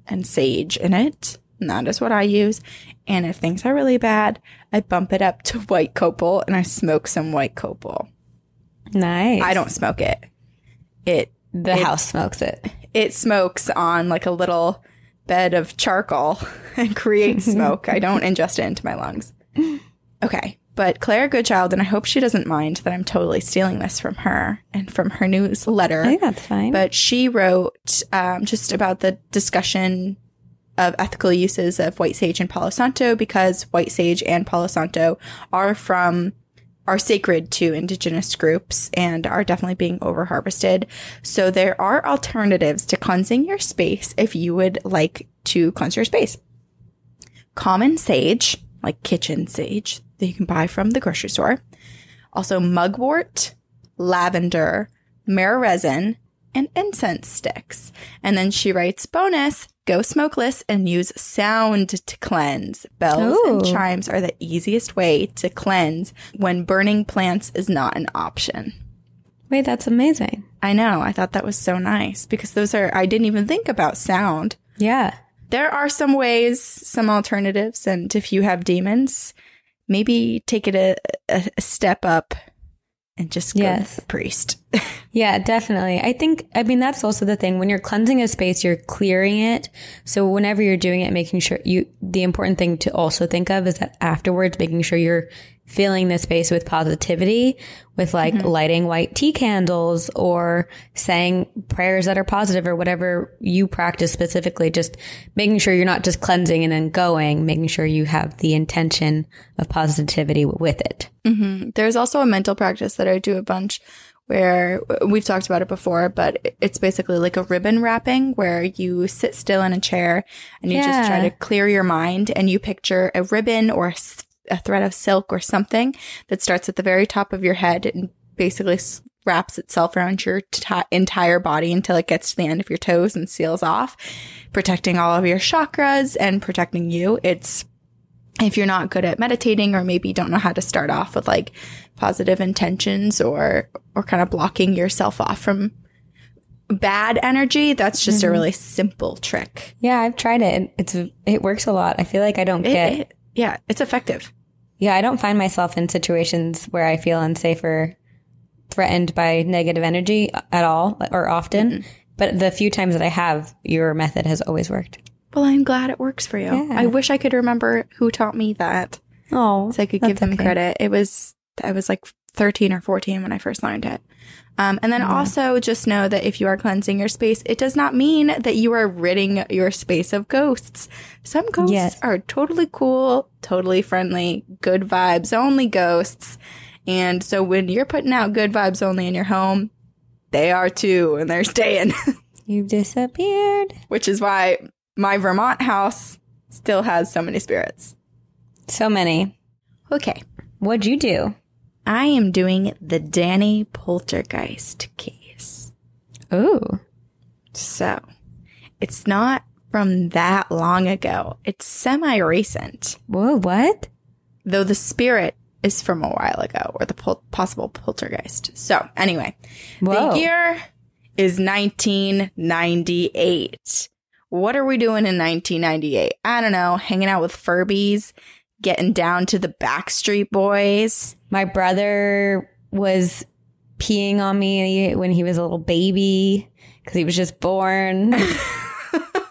[SPEAKER 1] and sage in it. And that is what I use. And if things are really bad, I bump it up to white copal and I smoke some white copal.
[SPEAKER 2] Nice.
[SPEAKER 1] I don't smoke it. It
[SPEAKER 2] The house smokes it.
[SPEAKER 1] it smokes on like a little bed of charcoal and create smoke. I don't ingest it into my lungs. Okay. But Claire Goodchild, and I hope she doesn't mind that I'm totally stealing this from her and from her newsletter.
[SPEAKER 2] I think that's fine.
[SPEAKER 1] But she wrote um, just about the discussion of ethical uses of white sage and Palo Santo because white sage and Palo Santo are from are sacred to indigenous groups and are definitely being overharvested. So there are alternatives to cleansing your space if you would like to cleanse your space. Common sage, like kitchen sage that you can buy from the grocery store. Also mugwort, lavender, myrrh resin, and incense sticks. And then she writes bonus, go smokeless and use sound to cleanse. Bells and chimes are the easiest way to cleanse when burning plants is not an option.
[SPEAKER 2] Wait, that's amazing.
[SPEAKER 1] I know. I thought that was so nice because those are, I didn't even think about sound.
[SPEAKER 2] Yeah.
[SPEAKER 1] There are some ways, some alternatives. And if you have demons, maybe take it a, a, a step up and just go
[SPEAKER 2] Yes.
[SPEAKER 1] to the priest.
[SPEAKER 2] Yeah, definitely. I think, I mean, that's also the thing. When you're cleansing a space, you're clearing it. So whenever you're doing it, making sure you, the important thing to also think of is that afterwards, making sure you're filling the space with positivity, with like mm-hmm. lighting white tea candles or saying prayers that are positive or whatever you practice specifically. Just making sure you're not just cleansing and then going, making sure you have the intention of positivity with it. Mm-hmm.
[SPEAKER 1] There's also a mental practice that I do a bunch where we've talked about it before, but it's basically like a ribbon wrapping where you sit still in a chair and you just try to clear your mind and you picture a ribbon or a thread of silk or something that starts at the very top of your head and basically wraps itself around your ti entire body until it gets to the end of your toes and seals off, protecting all of your chakras and protecting you. It's if you're not good at meditating or maybe don't know how to start off with like positive intentions or or kind of blocking yourself off from bad energy that's just a mm-hmm. really simple trick
[SPEAKER 2] Yeah, I've tried it. It's, it works a lot. I feel like I don't
[SPEAKER 1] It-
[SPEAKER 2] get
[SPEAKER 1] it- yeah it's effective
[SPEAKER 2] Yeah, I don't find myself in situations where I feel unsafe or threatened by negative energy at all or often. But the few times that I have, your method has always worked.
[SPEAKER 1] Well i'm glad it works for you
[SPEAKER 2] Yeah.
[SPEAKER 1] i wish i could remember who taught me that
[SPEAKER 2] Oh,
[SPEAKER 1] so i could give them credit it was i was like 13 or 14 when I first learned it. Um, and then also just know that if you are cleansing your space, it does not mean that you are ridding your space of ghosts. Some ghosts
[SPEAKER 2] Yes.
[SPEAKER 1] are totally cool, totally friendly, good vibes only ghosts. And so when you're putting out good vibes only in your home, they are too, and they're staying,
[SPEAKER 2] You've disappeared.
[SPEAKER 1] which is why my Vermont house still has so many spirits.
[SPEAKER 2] So many.
[SPEAKER 1] Okay.
[SPEAKER 2] What'd you do?
[SPEAKER 1] I am doing the Danny Poltergeist case.
[SPEAKER 2] Ooh.
[SPEAKER 1] So it's not from that long ago. It's semi recent,
[SPEAKER 2] Whoa, what?
[SPEAKER 1] though the spirit is from a while ago or the pol- possible poltergeist. So anyway,
[SPEAKER 2] Whoa.
[SPEAKER 1] the year is 1998. What are we doing in 1998? I don't know, hanging out with Furbies, getting down to the Backstreet Boys.
[SPEAKER 2] My brother was peeing on me when he was a little baby because he was just born.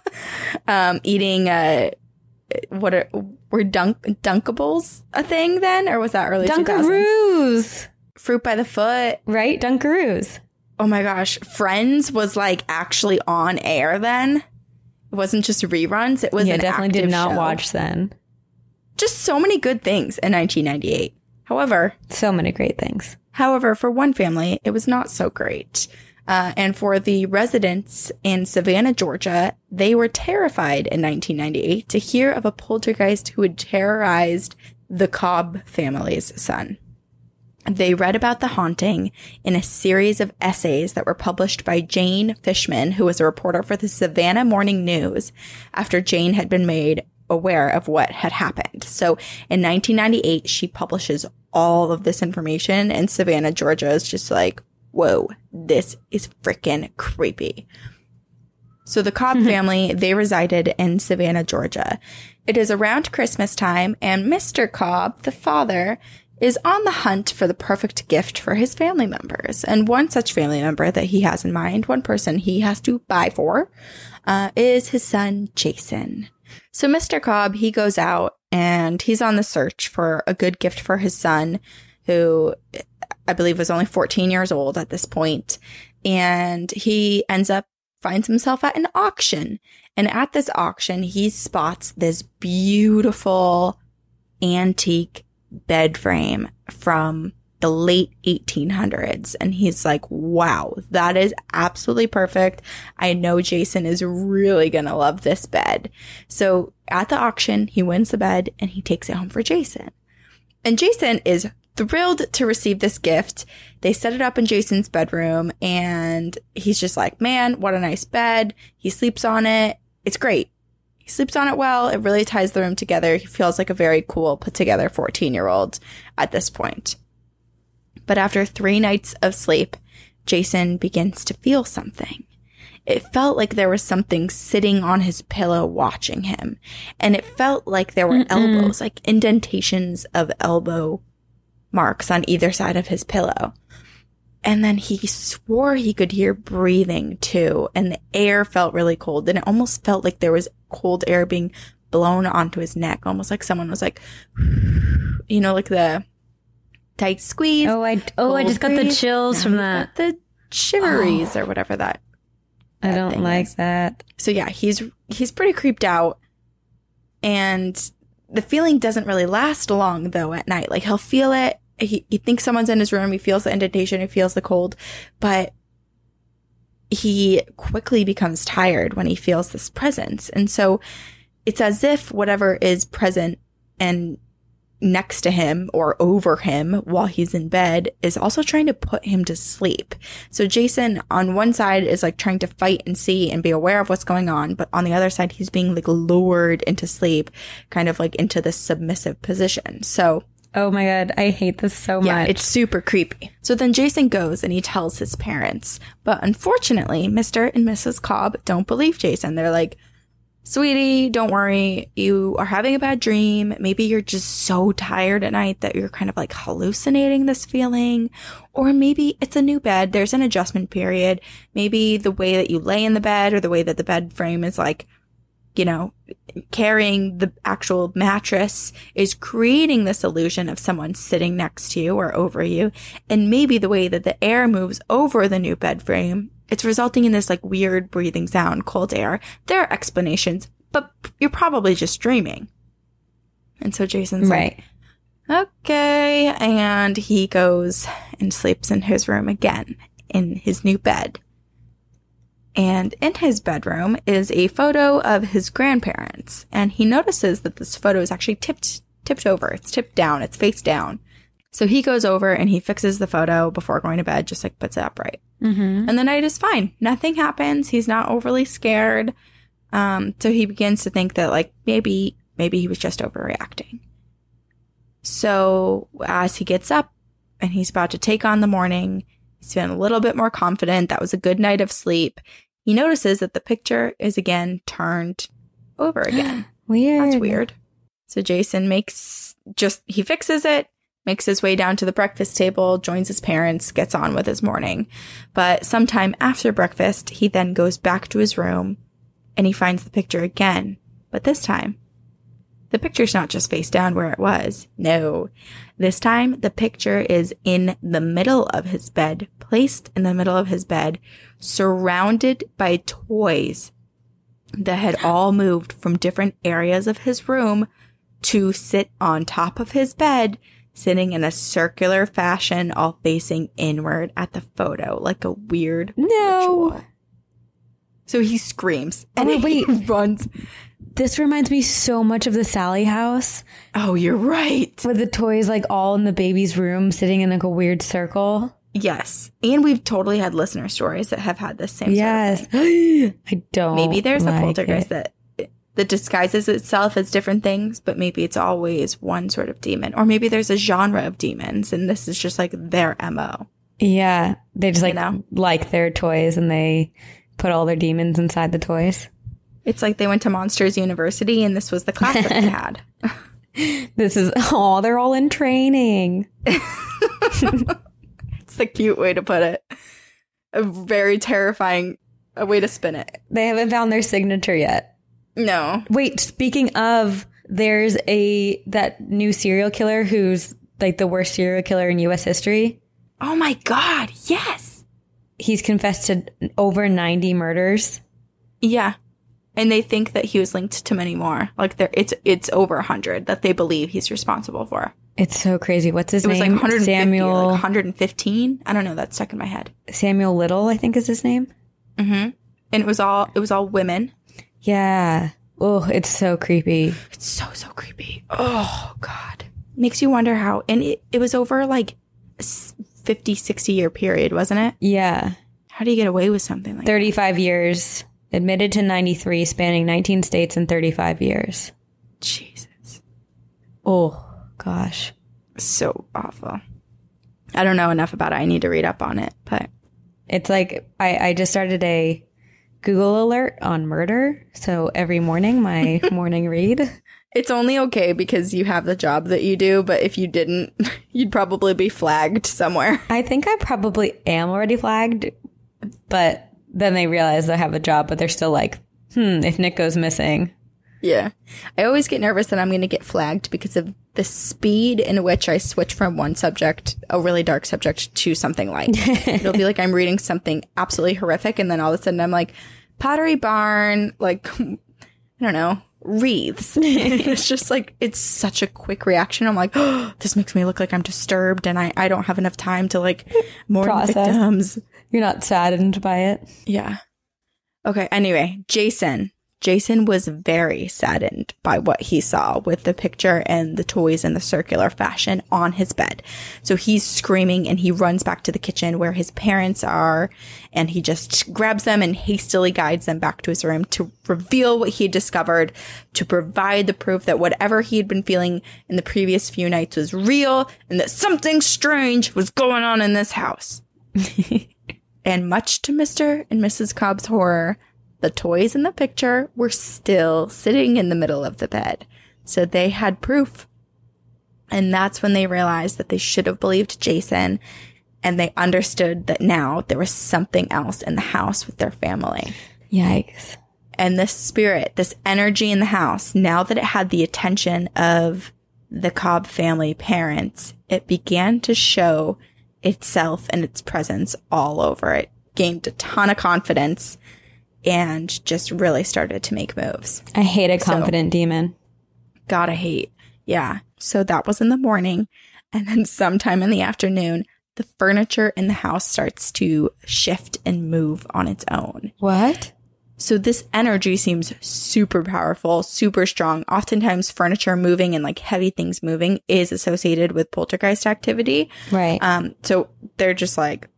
[SPEAKER 1] um, eating uh, what are were dunk dunkables a thing then, or was that early 2000s?
[SPEAKER 2] Dunkaroos.
[SPEAKER 1] Fruit by the foot.
[SPEAKER 2] Right? Dunkaroos.
[SPEAKER 1] Oh my gosh, Friends was like actually on air then. It wasn't just reruns. It was
[SPEAKER 2] yeah, definitely did not
[SPEAKER 1] show.
[SPEAKER 2] watch then.
[SPEAKER 1] Just so many good things in 1998. However,
[SPEAKER 2] So many great things.
[SPEAKER 1] However, for one family, it was not so great. Uh, and for the residents in Savannah, Georgia, they were terrified in 1998 to hear of a poltergeist who had terrorized the Cobb family's son. They read about the haunting in a series of essays that were published by Jane Fishman, who was a reporter for the Savannah Morning News after Jane had been made aware of what had happened. So in 1998, she publishes all of this information and Savannah, Georgia is just like, whoa, this is freaking creepy. So the Cobb hmm. family, they resided in Savannah, Georgia. It is around Christmas time and Mr. Cobb, the father, is on the hunt for the perfect gift for his family members. And one such family member that he has in mind, one person he has to buy for, uh, is his son, Jason. So Mr. Cobb, he goes out and he's on the search for a good gift for his son, who I believe was only 14 years old at this point. And he ends up finds himself at an auction. And at this auction, he spots this beautiful antique bed frame from the late 1800s. And he's like, wow, that is absolutely perfect. I know Jason is really going to love this bed. So at the auction, he wins the bed and he takes it home for Jason. And Jason is thrilled to receive this gift. They set it up in Jason's bedroom and he's just like, man, what a nice bed. He sleeps on it. It's great. He sleeps on it well. It really ties the room together. He feels like a very cool, put together 14 year old at this point. But after three nights of sleep, Jason begins to feel something. It felt like there was something sitting on his pillow watching him. And it felt like there were elbows, like indentations of elbow marks on either side of his pillow. And then he swore he could hear breathing too. And the air felt really cold. And it almost felt like there was cold air being blown onto his neck, almost like someone was like, you know, like the tight squeeze.
[SPEAKER 2] Oh, I oh, I just got the chills
[SPEAKER 1] Now
[SPEAKER 2] from that.
[SPEAKER 1] the shiveries oh. or whatever that.
[SPEAKER 2] I don't like
[SPEAKER 1] is.
[SPEAKER 2] that.
[SPEAKER 1] So yeah, he's he's pretty creeped out, and the feeling doesn't really last long though. At night, like he'll feel it. He he thinks someone's in his room. He feels the indentation. He feels the cold, but he quickly becomes tired when he feels this presence, and so it's as if whatever is present and next to him or over him while he's in bed is also trying to put him to sleep. So Jason on one side is like trying to fight and see and be aware of what's going on, but on the other side he's being like lured into sleep, kind of like into this submissive position. So
[SPEAKER 2] Oh my god, I hate this so
[SPEAKER 1] yeah,
[SPEAKER 2] much.
[SPEAKER 1] it's super creepy. So then Jason goes and he tells his parents, but unfortunately, Mr. and Mrs. Cobb don't believe Jason. They're like, Sweetie, don't worry. You are having a bad dream. Maybe you're just so tired at night that you're kind of like hallucinating this feeling. Or maybe it's a new bed. There's an adjustment period. Maybe the way that you lay in the bed or the way that the bed frame is like you know, carrying the actual mattress is creating this illusion of someone sitting next to you or over you. And maybe the way that the air moves over the new bed frame, it's resulting in this like weird breathing sound, cold air. There are explanations, but you're probably just dreaming. And so Jason's
[SPEAKER 2] Right.
[SPEAKER 1] like, okay. And he goes and sleeps in his room again in his new bed. And in his bedroom is a photo of his grandparents. And he notices that this photo is actually tipped, tipped over. It's tipped down. It's face down. So he goes over and he fixes the photo before going to bed, just like puts it upright.
[SPEAKER 2] Mm-hmm.
[SPEAKER 1] And the night is fine. Nothing happens. He's not overly scared. Um, so he begins to think that like maybe, maybe he was just overreacting. So as he gets up and he's about to take on the morning, he's feeling a little bit more confident. That was a good night of sleep. He notices that the picture is again turned over again.
[SPEAKER 2] Weird.
[SPEAKER 1] That's weird. So Jason makes just, he fixes it, makes his way down to the breakfast table, joins his parents, gets on with his morning. But sometime after breakfast, he then goes back to his room and he finds the picture again. But this time, the picture's not just face down where it was. No. This time, the picture is in the middle of his bed, placed in the middle of his bed, surrounded by toys that had all moved from different areas of his room to sit on top of his bed, sitting in a circular fashion, all facing inward at the photo, like a weird
[SPEAKER 2] No.
[SPEAKER 1] ritual. So he screams
[SPEAKER 2] Oh,
[SPEAKER 1] and
[SPEAKER 2] wait,
[SPEAKER 1] he runs.
[SPEAKER 2] This reminds me so much of the Sallie house
[SPEAKER 1] Oh, you're right.
[SPEAKER 2] with the toys like all in the baby's room sitting in like a weird circle.
[SPEAKER 1] Yes. And we've totally had listener stories that have had the same
[SPEAKER 2] Yes.
[SPEAKER 1] sort of.
[SPEAKER 2] I don't.
[SPEAKER 1] Maybe there's a poltergeist
[SPEAKER 2] it.
[SPEAKER 1] that that disguises itself as different things, but maybe it's always one sort of demon. Or maybe there's a genre of demons and this is just like their MO.
[SPEAKER 2] Yeah. They just like
[SPEAKER 1] know?
[SPEAKER 2] like their toys and they put all their demons inside the toys.
[SPEAKER 1] It's like they went to Monsters University and this was the class that they had.
[SPEAKER 2] This is oh, they're all in training.
[SPEAKER 1] It's the cute way to put it. A very terrifying a way to spin it.
[SPEAKER 2] They haven't found their signature yet.
[SPEAKER 1] No.
[SPEAKER 2] Wait, speaking of, there's a that new serial killer who's like the worst serial killer in US history.
[SPEAKER 1] Oh my god, yes.
[SPEAKER 2] He's confessed to over 90 murders.
[SPEAKER 1] Yeah. And they think that he was linked to many more. Like there it's it's over a hundred that they believe he's responsible for.
[SPEAKER 2] It's so crazy. What's his name?
[SPEAKER 1] It was like
[SPEAKER 2] name?
[SPEAKER 1] 150
[SPEAKER 2] Samuel
[SPEAKER 1] like 115. I don't know, that's stuck in my head.
[SPEAKER 2] Samuel Little, I think is his name. Mm-hmm.
[SPEAKER 1] And it was all it was all women.
[SPEAKER 2] Yeah. Oh, it's so creepy.
[SPEAKER 1] It's so so creepy. Oh god. Makes you wonder how and it, it was over like a s- 50 60 year period, wasn't it?
[SPEAKER 2] Yeah.
[SPEAKER 1] How do you get away with something like that?
[SPEAKER 2] 35 years. Admitted to 93, spanning 19 states in 35 years.
[SPEAKER 1] Jesus.
[SPEAKER 2] Oh, gosh.
[SPEAKER 1] So awful. I don't know enough about it. I need to read up on it, but
[SPEAKER 2] It's like I, I just started a Google alert on murder. So every morning, my morning read.
[SPEAKER 1] It's only okay because you have the job that you do, but if you didn't, you'd probably be flagged somewhere.
[SPEAKER 2] I think I probably am already flagged, but then they realize I have a job, but they're still like, hmm, if Nick goes missing.
[SPEAKER 1] Yeah. I always get nervous that I'm going to get flagged because of the speed in which I switch from one subject, a really dark subject, to something light. It'll be like I'm reading something absolutely horrific, and then all of a sudden I'm like, Pottery Barn, like, I don't know, wreaths. it's just like, it's such a quick reaction. I'm like, oh, this makes me look like I'm disturbed, and I, I don't have enough time to like mourn
[SPEAKER 2] Process.
[SPEAKER 1] victims.
[SPEAKER 2] You're not saddened by it.
[SPEAKER 1] Yeah. Okay. Anyway, Jason. Jason was very saddened by what he saw with the picture and the toys in the circular fashion on his bed. So he's screaming and he runs back to the kitchen where his parents are and he just grabs them and hastily guides them back to his room to reveal what he had discovered, to provide the proof that whatever he had been feeling in the previous few nights was real and that something strange was going on in this house. And much to Mr. and Mrs. Cobb's horror, the toys in the picture were still sitting in the middle of the bed. So they had proof. And that's when they realized that they should have believed Jason and they understood that now there was something else in the house with their family.
[SPEAKER 2] Yikes.
[SPEAKER 1] And this spirit, this energy in the house, now that it had the attention of the Cobb family parents, it began to show itself and its presence all over it. Gained a ton of confidence and just really started to make moves.
[SPEAKER 2] I hate a confident so, demon.
[SPEAKER 1] Gotta hate. Yeah. So that was in the morning. And then sometime in the afternoon, the furniture in the house starts to shift and move on its own.
[SPEAKER 2] What?
[SPEAKER 1] So this energy seems super powerful, super strong. Oftentimes furniture moving and like heavy things moving is associated with poltergeist activity.
[SPEAKER 2] Right.
[SPEAKER 1] Um, so they're just like,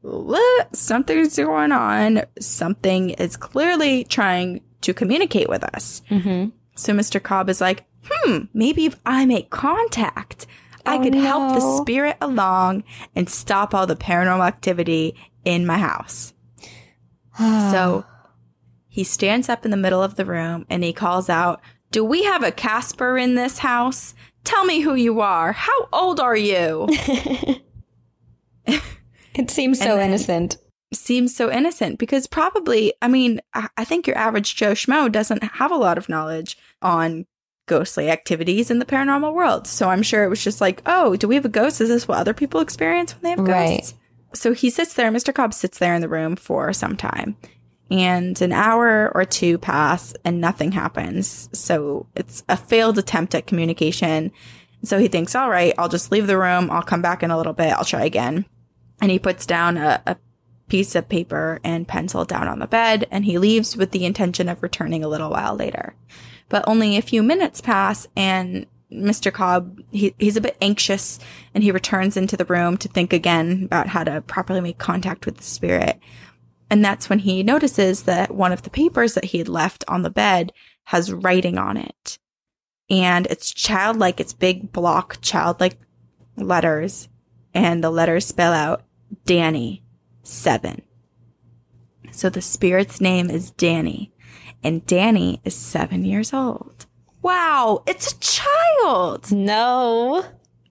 [SPEAKER 1] something's going on. Something is clearly trying to communicate with us. Mm-hmm. So Mr. Cobb is like, hmm, maybe if I make contact, I oh, could no. help the spirit along and stop all the paranormal activity in my house. so he stands up in the middle of the room and he calls out, Do we have a Casper in this house? Tell me who you are. How old are you?
[SPEAKER 2] it seems so innocent.
[SPEAKER 1] Seems so innocent because probably, I mean, I think your average Joe Schmo doesn't have a lot of knowledge on ghostly activities in the paranormal world. So I'm sure it was just like, oh, do we have a ghost? Is this what other people experience when they have ghosts? Right. So he sits there, Mr. Cobb sits there in the room for some time and an hour or two pass and nothing happens. So it's a failed attempt at communication. So he thinks, all right, I'll just leave the room. I'll come back in a little bit. I'll try again. And he puts down a, a piece of paper and pencil down on the bed and he leaves with the intention of returning a little while later. But only a few minutes pass and Mr. Cobb, he, he's a bit anxious and he returns into the room to think again about how to properly make contact with the spirit. And that's when he notices that one of the papers that he had left on the bed has writing on it. And it's childlike, it's big block childlike letters. And the letters spell out Danny, seven. So the spirit's name is Danny. And Danny is seven years old. Wow, it's a child!
[SPEAKER 2] No.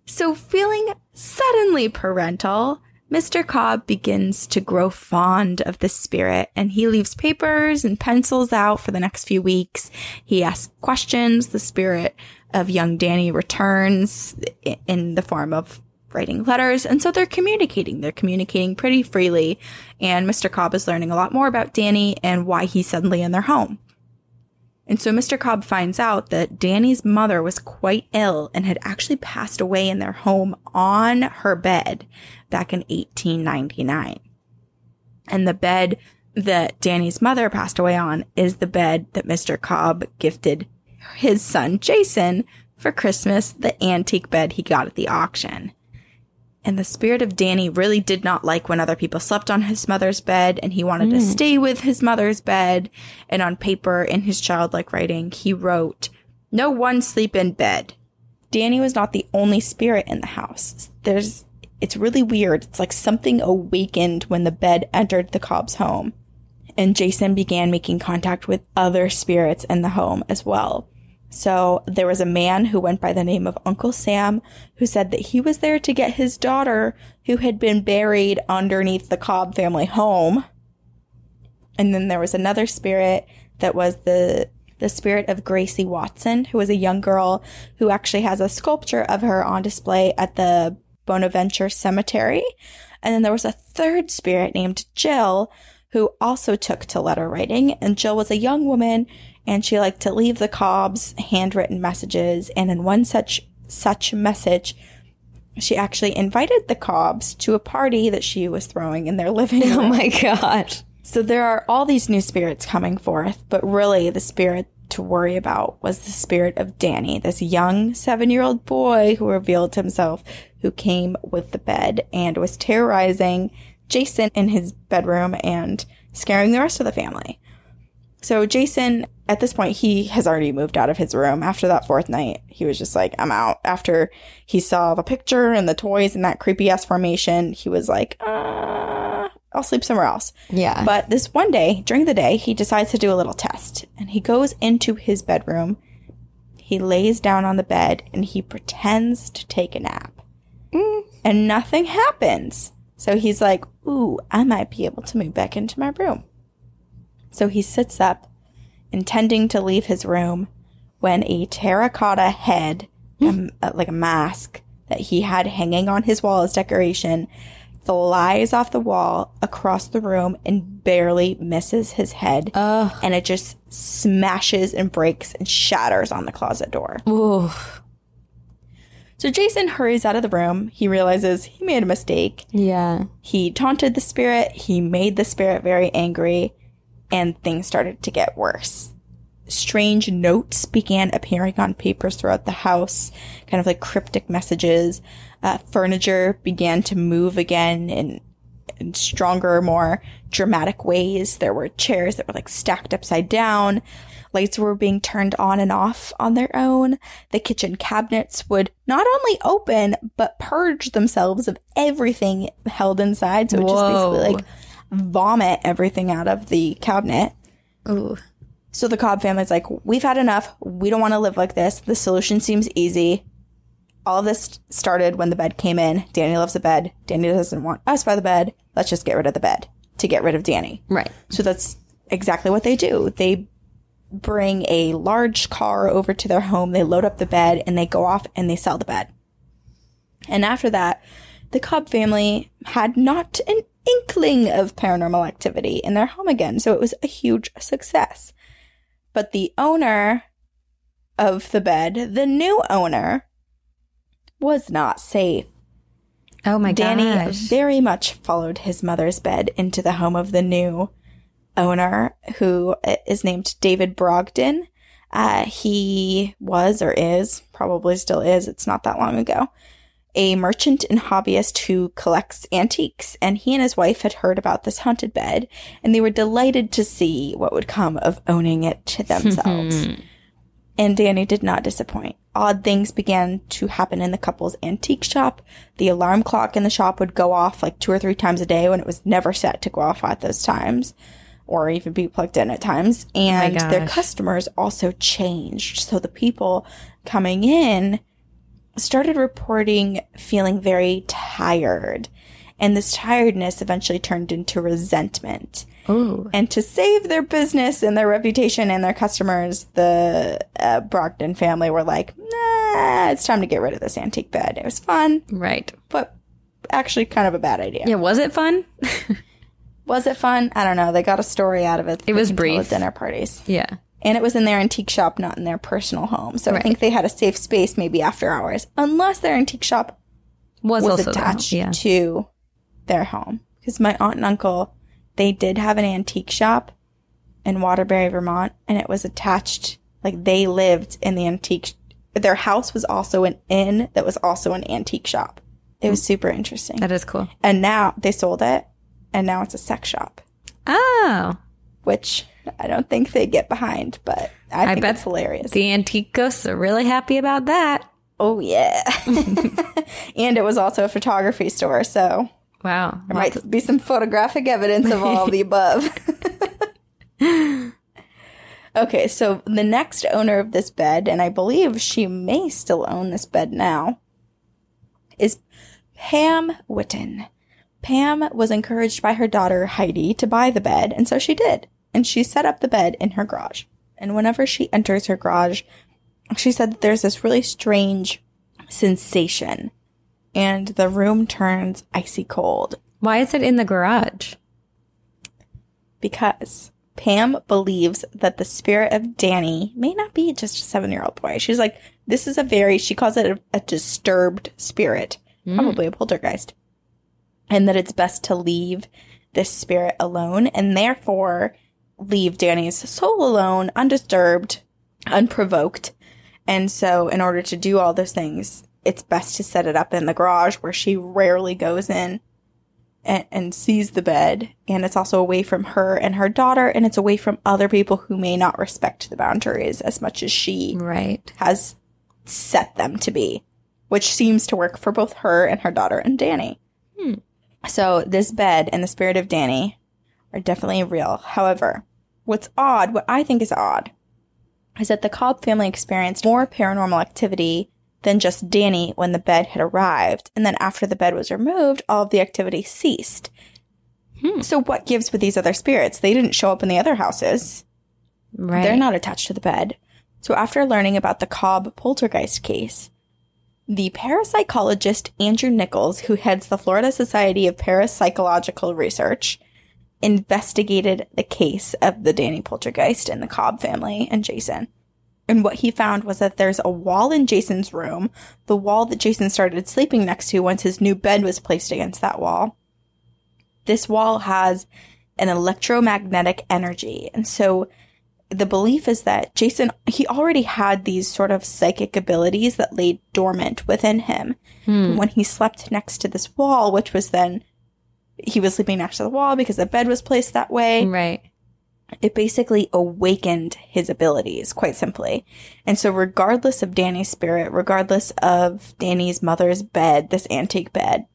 [SPEAKER 1] So feeling suddenly parental, Mr. Cobb begins to grow fond of the spirit and he leaves papers and pencils out for the next few weeks. He asks questions. The spirit of young Danny returns in the form of writing letters. And so they're communicating. They're communicating pretty freely. And Mr. Cobb is learning a lot more about Danny and why he's suddenly in their home. And so Mr. Cobb finds out that Danny's mother was quite ill and had actually passed away in their home on her bed back in 1899. And the bed that Danny's mother passed away on is the bed that Mr. Cobb gifted his son Jason for Christmas, the antique bed he got at the auction. And the spirit of Danny really did not like when other people slept on his mother's bed, and he wanted mm. to stay with his mother's bed. And on paper, in his childlike writing, he wrote, No one sleep in bed. Danny was not the only spirit in the house. There's, it's really weird. It's like something awakened when the bed entered the Cobb's home. And Jason began making contact with other spirits in the home as well. So there was a man who went by the name of Uncle Sam who said that he was there to get his daughter who had been buried underneath the Cobb family home. And then there was another spirit that was the the spirit of Gracie Watson, who was a young girl who actually has a sculpture of her on display at the Bonaventure Cemetery. And then there was a third spirit named Jill, who also took to letter writing. And Jill was a young woman and she liked to leave the Cobbs handwritten messages. And in one such such message, she actually invited the Cobbs to a party that she was throwing in their living oh
[SPEAKER 2] room. Oh my god!
[SPEAKER 1] So there are all these new spirits coming forth, but really the spirit to worry about was the spirit of Danny, this young seven year old boy who revealed himself, who came with the bed and was terrorizing Jason in his bedroom and scaring the rest of the family. So Jason, at this point, he has already moved out of his room. After that fourth night, he was just like, I'm out. After he saw the picture and the toys and that creepy ass formation, he was like, uh, I'll sleep somewhere else.
[SPEAKER 2] Yeah.
[SPEAKER 1] But this one day, during the day, he decides to do a little test and he goes into his bedroom. He lays down on the bed and he pretends to take a nap. Mm. And nothing happens. So he's like, Ooh, I might be able to move back into my room. So he sits up intending to leave his room when a terracotta head, um, uh, like a mask that he had hanging on his wall as decoration, flies off the wall across the room and barely misses his head.
[SPEAKER 2] Ugh.
[SPEAKER 1] And it just smashes and breaks and shatters on the closet door.
[SPEAKER 2] Ooh.
[SPEAKER 1] So Jason hurries out of the room. He realizes he made a mistake.
[SPEAKER 2] Yeah.
[SPEAKER 1] He taunted the spirit. He made the spirit very angry, and things started to get worse. Strange notes began appearing on papers throughout the house, kind of like cryptic messages. Uh, furniture began to move again in, in stronger, more dramatic ways. There were chairs that were like stacked upside down. Lights were being turned on and off on their own. The kitchen cabinets would not only open, but purge themselves of everything held inside. So it would just basically like vomit everything out of the cabinet.
[SPEAKER 2] Ooh.
[SPEAKER 1] So the Cobb family's like, we've had enough. We don't want to live like this. The solution seems easy. All of this started when the bed came in. Danny loves the bed. Danny doesn't want us by the bed. Let's just get rid of the bed to get rid of Danny.
[SPEAKER 2] Right.
[SPEAKER 1] So that's exactly what they do. They bring a large car over to their home, they load up the bed, and they go off and they sell the bed. And after that, the Cobb family had not an inkling of paranormal activity in their home again, so it was a huge success. But the owner of the bed, the new owner, was not safe.
[SPEAKER 2] Oh my God.
[SPEAKER 1] Danny
[SPEAKER 2] gosh.
[SPEAKER 1] very much followed his mother's bed into the home of the new owner, who is named David Brogdon. Uh, he was or is, probably still is, it's not that long ago, a merchant and hobbyist who collects antiques. And he and his wife had heard about this haunted bed, and they were delighted to see what would come of owning it to themselves. And Danny did not disappoint. Odd things began to happen in the couple's antique shop. The alarm clock in the shop would go off like two or three times a day when it was never set to go off at those times or even be plugged in at times. And their customers also changed. So the people coming in started reporting feeling very tired. And this tiredness eventually turned into resentment.
[SPEAKER 2] Ooh.
[SPEAKER 1] And to save their business and their reputation and their customers, the uh, Brogdon family were like, nah, it's time to get rid of this antique bed. It was fun,
[SPEAKER 2] Right.
[SPEAKER 1] but actually kind of a bad idea.
[SPEAKER 2] Yeah. Was it fun?
[SPEAKER 1] Was it fun? I don't know. They got a story out of it.
[SPEAKER 2] It was
[SPEAKER 1] can tell at
[SPEAKER 2] brief.
[SPEAKER 1] dinner parties.
[SPEAKER 2] yeah.
[SPEAKER 1] And it was in their antique shop, not in their personal home. So I think they had a safe space maybe after hours, unless their antique shop
[SPEAKER 2] Was,
[SPEAKER 1] was
[SPEAKER 2] also
[SPEAKER 1] attached
[SPEAKER 2] yeah.
[SPEAKER 1] to their home. Because my aunt and uncle, they did have an antique shop in Waterbury, Vermont, and it was attached, like they lived in the antique. Their house was also an inn that was also an antique shop. It was mm. super interesting.
[SPEAKER 2] That is cool.
[SPEAKER 1] And now they sold it, and now it's a sex shop,
[SPEAKER 2] Oh.
[SPEAKER 1] which I don't think they get behind, but I, think
[SPEAKER 2] bet
[SPEAKER 1] it's hilarious.
[SPEAKER 2] The antique ghosts are really happy about that.
[SPEAKER 1] oh, yeah. and it was also a photography store, so
[SPEAKER 2] Wow.
[SPEAKER 1] There might be some photographic evidence of all of the above. okay, so the next owner of this bed, and I believe she may still own this bed now, is Pam Witten. Pam was encouraged by her daughter Heidi to buy the bed, and so she did. And she set up the bed in her garage. And whenever she enters her garage, she said that there's this really strange sensation, and the room turns icy cold
[SPEAKER 2] Why is it in the garage?
[SPEAKER 1] because Pam believes that the spirit of Danny may not be just a seven year old boy. She's like, this is a very, she calls it a, a disturbed spirit, hmm. probably a poltergeist, and that it's best to leave this spirit alone and therefore leave Danny's soul alone, undisturbed, unprovoked. And so, in order to do all those things, it's best to set it up in the garage where she rarely goes in and, and sees the bed. And it's also away from her and her daughter, and it's away from other people who may not respect the boundaries as much as she
[SPEAKER 2] Right.
[SPEAKER 1] has set them to be, which seems to work for both her and her daughter and Danny. Hmm. So this bed and the spirit of Danny are definitely real. However, what's odd, what I think is odd, is that the Cobb family experienced more paranormal activity than just Danny when the bed had arrived. And then after the bed was removed, all of the activity ceased. Hmm. So what gives with these other spirits? They didn't show up in the other houses.
[SPEAKER 2] Right.
[SPEAKER 1] They're not attached to the bed. So after learning about the Cobb poltergeist case, the parapsychologist Andrew Nichols, who heads the Florida Society of Parapsychological Research, investigated the case of the Danny poltergeist and the Cobb family and Jason. And what he found was that there's a wall in Jason's room, the wall that Jason started sleeping next to once his new bed was placed against that wall. This wall has an electromagnetic energy. And so the belief is that Jason, he already had these sort of psychic abilities that lay dormant within him. Hmm. When he slept next to this wall, which was then, he was sleeping next to the wall because the bed was placed that way
[SPEAKER 2] right.
[SPEAKER 1] it basically awakened his abilities, quite simply. And so, regardless of Danny's spirit, regardless of Danny's mother's bed, this antique bed,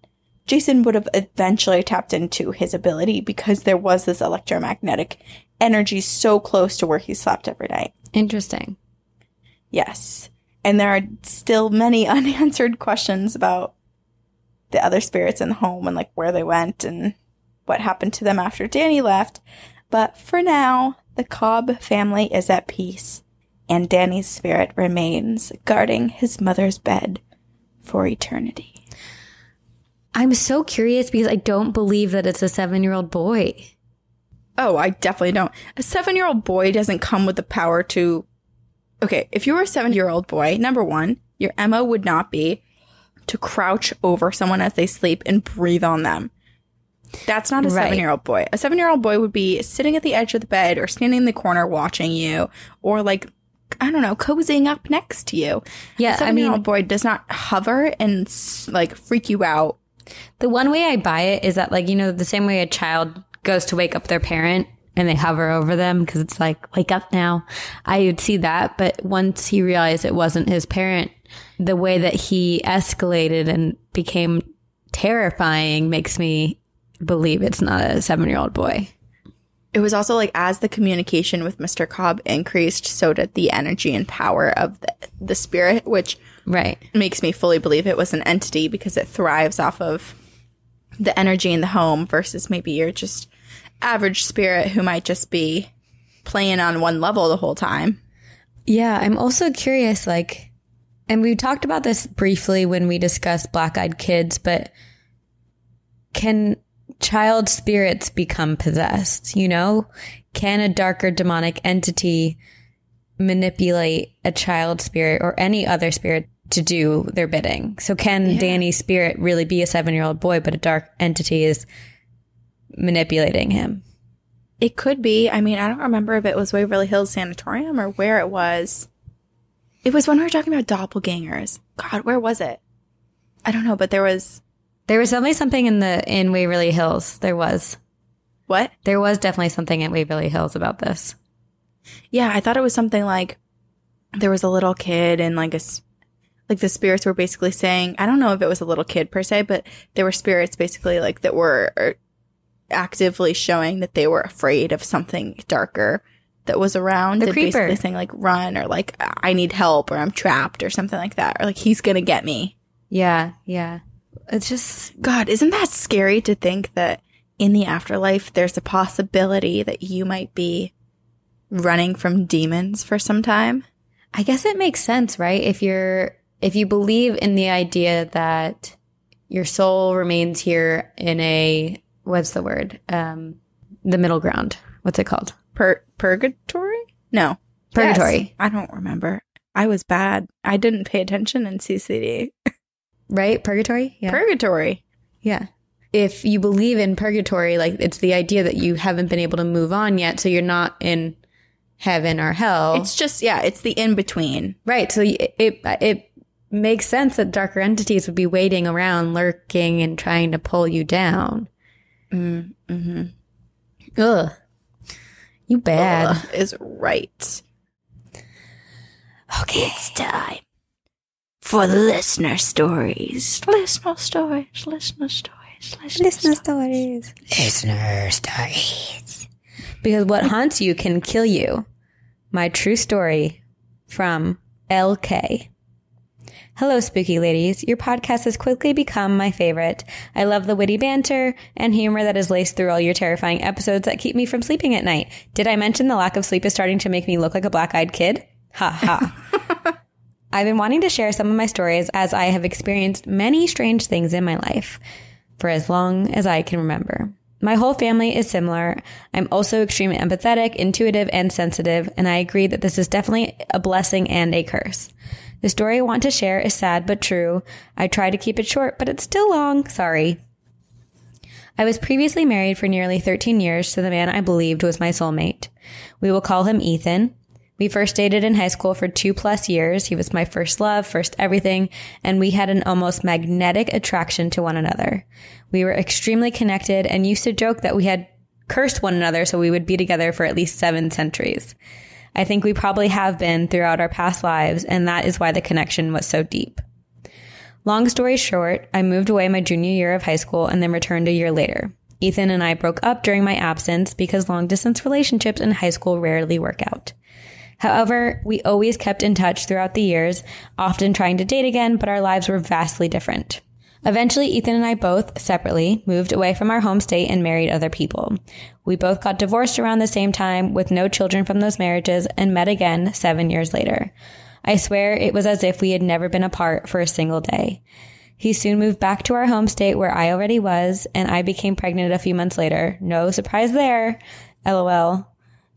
[SPEAKER 1] Jason would have eventually tapped into his ability because there was this electromagnetic energy so close to where he slept every night.
[SPEAKER 2] Interesting.
[SPEAKER 1] Yes. And there are still many unanswered questions about the other spirits in the home and like where they went and what happened to them after Danny left. But for now, the Cobb family is at peace and Danny's spirit remains guarding his mother's bed for eternity.
[SPEAKER 2] I'm so curious because I don't believe that it's a seven year old boy.
[SPEAKER 1] Oh, I definitely don't. A seven year old boy doesn't come with the power to. Okay, if you were a seven year old boy, number one, your MO would not be to crouch over someone as they sleep and breathe on them. That's not a
[SPEAKER 2] Right.
[SPEAKER 1] seven year old boy. A seven year old boy would be sitting at the edge of the bed or standing in the corner watching you or like, I don't know, cozying up next to you.
[SPEAKER 2] Yeah,
[SPEAKER 1] a
[SPEAKER 2] I
[SPEAKER 1] seven year
[SPEAKER 2] mean-
[SPEAKER 1] old boy does not hover and like freak you out.
[SPEAKER 2] The one way I buy it is that, like, you know, the same way a child goes to wake up their parent and they hover over them because it's like, wake up now. I would see that. But once he realized it wasn't his parent, the way that he escalated and became terrifying makes me believe it's not a seven year old boy.
[SPEAKER 1] It was also like as the communication with Mr. Cobb increased, so did the energy and power of the, the spirit, which
[SPEAKER 2] Right.
[SPEAKER 1] makes me fully believe it was an entity because it thrives off of the energy in the home versus maybe your just average spirit who might just be playing on one level the whole time.
[SPEAKER 2] Yeah, I'm also curious, like, and we talked about this briefly when we discussed black eyed kids, but can child spirits become possessed? You know, can a darker demonic entity manipulate a child spirit or any other spirit to do their bidding? So, can Danny's spirit really be a seven year old boy, but a dark entity is manipulating him?
[SPEAKER 1] It could be. I mean, I don't remember if it was Waverly Hills Sanatorium or where it was. It was when we were talking about doppelgangers. God, where was it? I don't know, but there was
[SPEAKER 2] There was definitely something in the in Waverly Hills. There was.
[SPEAKER 1] what?
[SPEAKER 2] There was definitely something at Waverly Hills about this.
[SPEAKER 1] Yeah, I thought it was something like there was a little kid and like a like the spirits were basically saying, I don't know if it was a little kid per se, but there were spirits basically like that were er, actively showing that they were afraid of something darker that was around
[SPEAKER 2] The
[SPEAKER 1] and basically
[SPEAKER 2] creeper.
[SPEAKER 1] saying like run or like I need help or I'm trapped or something like that or like he's going to get me.
[SPEAKER 2] Yeah, yeah. It's just
[SPEAKER 1] God, isn't that scary to think that in the afterlife there's a possibility that you might be running from demons for some time?
[SPEAKER 2] I guess it makes sense, right? If you're if you believe in the idea that your soul remains here in a what's the word? Um the middle ground. What's it called?
[SPEAKER 1] Pur- purgatory? No.
[SPEAKER 2] Purgatory.
[SPEAKER 1] Yes. I don't remember. I was bad. I didn't pay attention in CCD.
[SPEAKER 2] Right? Purgatory? Yeah.
[SPEAKER 1] Purgatory.
[SPEAKER 2] yeah. If you believe in purgatory, like it's the idea that you haven't been able to move on yet, so you're not in heaven or hell.
[SPEAKER 1] It's just yeah, it's the in between.
[SPEAKER 2] Right. So it, it it makes sense that darker entities would be waiting around, lurking, and trying to pull you down.
[SPEAKER 1] Mm-hmm.
[SPEAKER 2] Ugh. You bad.
[SPEAKER 1] is right.
[SPEAKER 2] Okay.
[SPEAKER 1] It's time for the listener stories. Listener stories. Listener stories. Listener, stories.
[SPEAKER 2] stories. Listener stories. Because what haunts you can kill you. My true story from LK. Hello, spooky ladies. Your podcast has quickly become my favorite. I love the witty banter and humor that is laced through all your terrifying episodes that keep me from sleeping at night. Did I mention the lack of sleep is starting to make me look like a black eyed kid? Ha ha. I've been wanting to share some of my stories as I have experienced many strange things in my life for as long as I can remember. My whole family is similar. I'm also extremely empathetic, intuitive, and sensitive, and I agree that this is definitely a blessing and a curse. The story I want to share is sad but true. I try to keep it short, but it's still long. Sorry. I was previously married for nearly 13 years to the man I believed was my soulmate. We will call him Ethan. We first dated in high school for two plus years. He was my first love, first everything, and we had an almost magnetic attraction to one another. We were extremely connected and used to joke that we had cursed one another so we would be together for at least seven centuries. I think we probably have been throughout our past lives, and that is why the connection was so deep. Long story short, I moved away my junior year of high school and then returned a year later. Ethan and I broke up during my absence because long distance relationships in high school rarely work out. However, we always kept in touch throughout the years, often trying to date again, but our lives were vastly different. Eventually, Ethan and I both, separately, moved away from our home state and married other people. We both got divorced around the same time with no children from those marriages and met again seven years later. I swear it was as if we had never been apart for a single day. He soon moved back to our home state where I already was, and I became pregnant a few months later. No surprise there. LOL.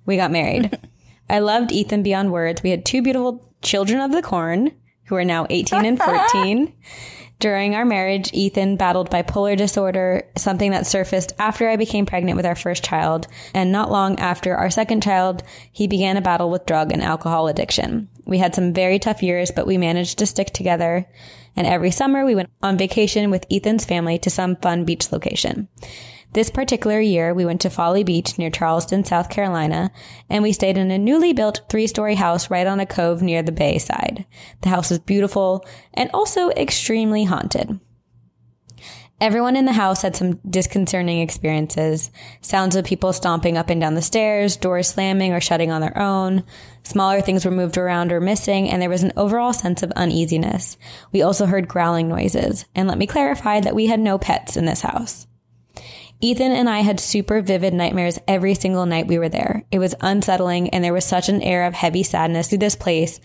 [SPEAKER 2] We got married. I loved Ethan beyond words. We had two beautiful children of the corn who are now 18 and 14. During our marriage, Ethan battled bipolar disorder, something that surfaced after I became pregnant with our first child. And not long after our second child, he began a battle with drug and alcohol addiction. We had some very tough years, but we managed to stick together. And every summer we went on vacation with Ethan's family to some fun beach location. This particular year, we went to Folly Beach near Charleston, South Carolina, and we stayed in a newly built three story house right on a cove near the bay side. The house was beautiful and also extremely haunted. Everyone in the house had some disconcerting experiences. Sounds of people stomping up and down the stairs, doors slamming or shutting on their own. Smaller things were moved around or missing, and there was an overall sense of uneasiness. We also heard growling noises. And let me clarify that we had no pets in this house. Ethan and I had super vivid nightmares every single night we were there. It was unsettling and there was such an air of heavy sadness through this place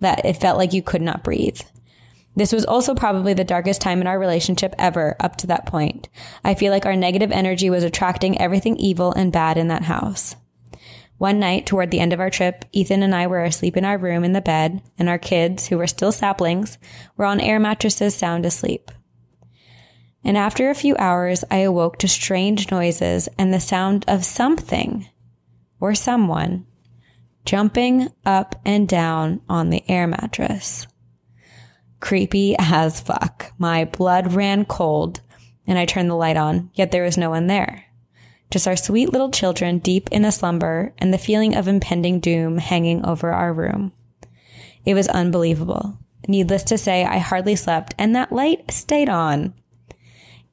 [SPEAKER 2] that it felt like you could not breathe. This was also probably the darkest time in our relationship ever up to that point. I feel like our negative energy was attracting everything evil and bad in that house. One night toward the end of our trip, Ethan and I were asleep in our room in the bed, and our kids, who were still saplings, were on air mattresses sound asleep and after a few hours, I awoke to strange noises and the sound of something or someone jumping up and down on the air mattress. Creepy as fuck. My blood ran cold and I turned the light on, yet there was no one there. Just our sweet little children deep in a slumber and the feeling of impending doom hanging over our room. It was unbelievable. Needless to say, I hardly slept and that light stayed on.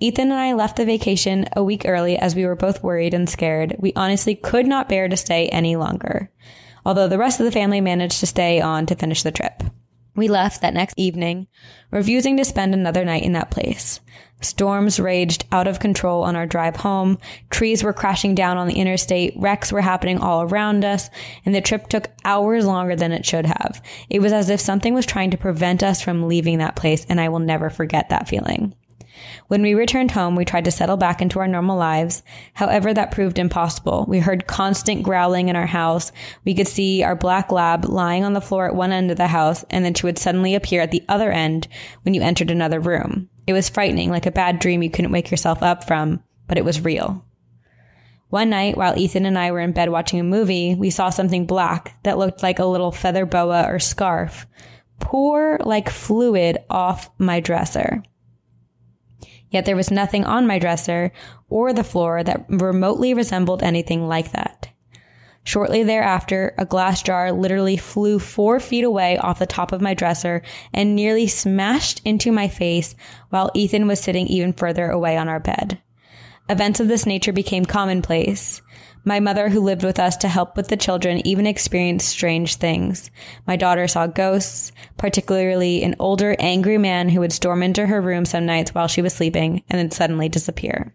[SPEAKER 2] Ethan and I left the vacation a week early as we were both worried and scared. We honestly could not bear to stay any longer, although the rest of the family managed to stay on to finish the trip. We left that next evening, refusing to spend another night in that place. Storms raged out of control on our drive home. Trees were crashing down on the interstate. Wrecks were happening all around us. And the trip took hours longer than it should have. It was as if something was trying to prevent us from leaving that place. And I will never forget that feeling. When we returned home, we tried to settle back into our normal lives. However, that proved impossible. We heard constant growling in our house. We could see our black lab lying on the floor at one end of the house, and then she would suddenly appear at the other end when you entered another room. It was frightening, like a bad dream you couldn't wake yourself up from, but it was real. One night, while Ethan and I were in bed watching a movie, we saw something black that looked like a little feather boa or scarf pour like fluid off my dresser. Yet there was nothing on my dresser or the floor that remotely resembled anything like that. Shortly thereafter, a glass jar literally flew four feet away off the top of my dresser and nearly smashed into my face while Ethan was sitting even further away on our bed. Events of this nature became commonplace, My mother, who lived with us to help with the children, even experienced strange things. My daughter saw ghosts, particularly an older, angry man who would storm into her room some nights while she was sleeping and then suddenly disappear.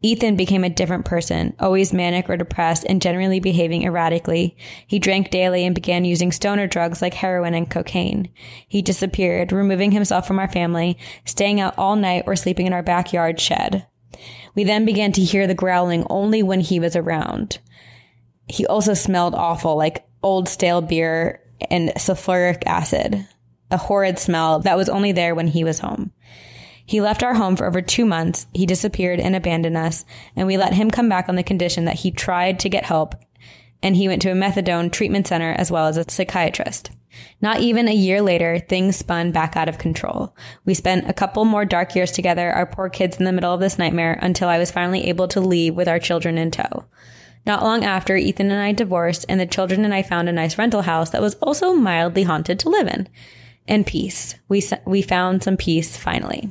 [SPEAKER 2] Ethan became a different person, always manic or depressed and generally behaving erratically. He drank daily and began using stoner drugs like heroin and cocaine. He disappeared, removing himself from our family, staying out all night or sleeping in our backyard shed. We then began to hear the growling only when he was around. He also smelled awful, like old stale beer and sulfuric acid, a horrid smell that was only there when he was home. He left our home for over two months. He disappeared and abandoned us, and we let him come back on the condition that he tried to get help, and he went to a methadone treatment center as well as a psychiatrist. Not even a year later, things spun back out of control. We spent a couple more dark years together, our poor kids in the middle of this nightmare, until I was finally able to leave with our children in tow. Not long after, Ethan and I divorced, and the children and I found a nice rental house that was also mildly haunted to live in. And peace. We, we found some peace finally.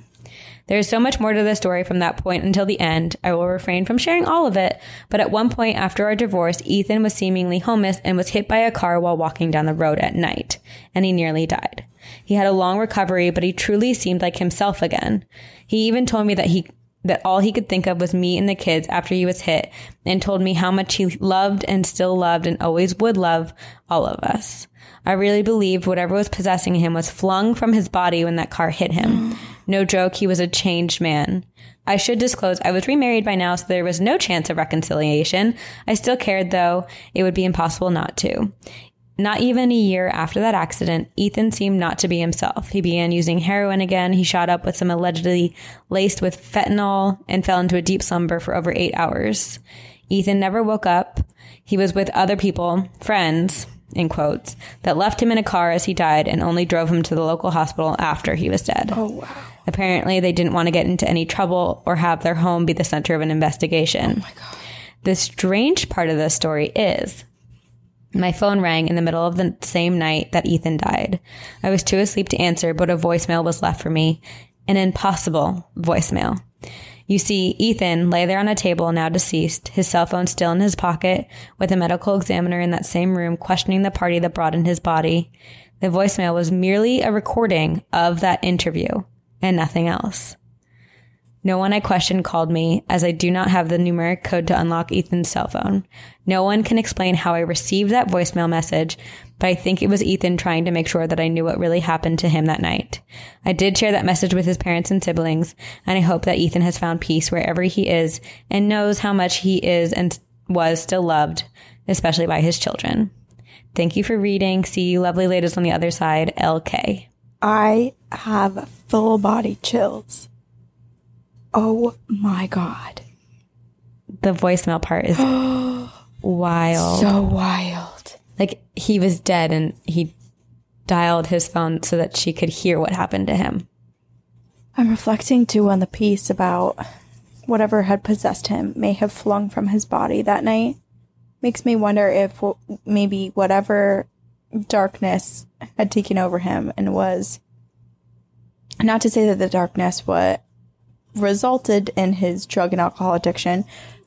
[SPEAKER 2] There is so much more to the story from that point until the end. I will refrain from sharing all of it, but at one point after our divorce, Ethan was seemingly homeless and was hit by a car while walking down the road at night, and he nearly died. He had a long recovery, but he truly seemed like himself again. He even told me that he that all he could think of was me and the kids after he was hit and told me how much he loved and still loved and always would love all of us. I really believed whatever was possessing him was flung from his body when that car hit him. No joke, he was a changed man. I should disclose I was remarried by now, so there was no chance of reconciliation. I still cared, though it would be impossible not to. Not even a year after that accident, Ethan seemed not to be himself. He began using heroin again. He shot up with some allegedly laced with fentanyl and fell into a deep slumber for over eight hours. Ethan never woke up. He was with other people, friends, in quotes, that left him in a car as he died and only drove him to the local hospital after he was dead.
[SPEAKER 1] Oh, wow.
[SPEAKER 2] Apparently, they didn't want to get into any trouble or have their home be the center of an investigation.
[SPEAKER 1] Oh my God.
[SPEAKER 2] The strange part of this story is my phone rang in the middle of the same night that Ethan died. I was too asleep to answer, but a voicemail was left for me. An impossible voicemail. You see Ethan lay there on a table, now deceased, his cell phone still in his pocket, with a medical examiner in that same room questioning the party that brought in his body. The voicemail was merely a recording of that interview and nothing else. No one I questioned called me, as I do not have the numeric code to unlock Ethan's cell phone. No one can explain how I received that voicemail message, but I think it was Ethan trying to make sure that I knew what really happened to him that night. I did share that message with his parents and siblings, and I hope that Ethan has found peace wherever he is and knows how much he is and was still loved, especially by his children. Thank you for reading. See you lovely ladies on the other side, LK.
[SPEAKER 1] I have full body chills. Oh my God.
[SPEAKER 2] The voicemail part is wild.
[SPEAKER 1] So wild.
[SPEAKER 2] like he was dead and he dialed his phone so that she could hear what happened to him.
[SPEAKER 1] I'm reflecting too on the piece about whatever had possessed him may have flung from his body that night. Makes me wonder if w- maybe whatever darkness had taken over him and was not to say that the darkness what resulted in his drug and alcohol addiction,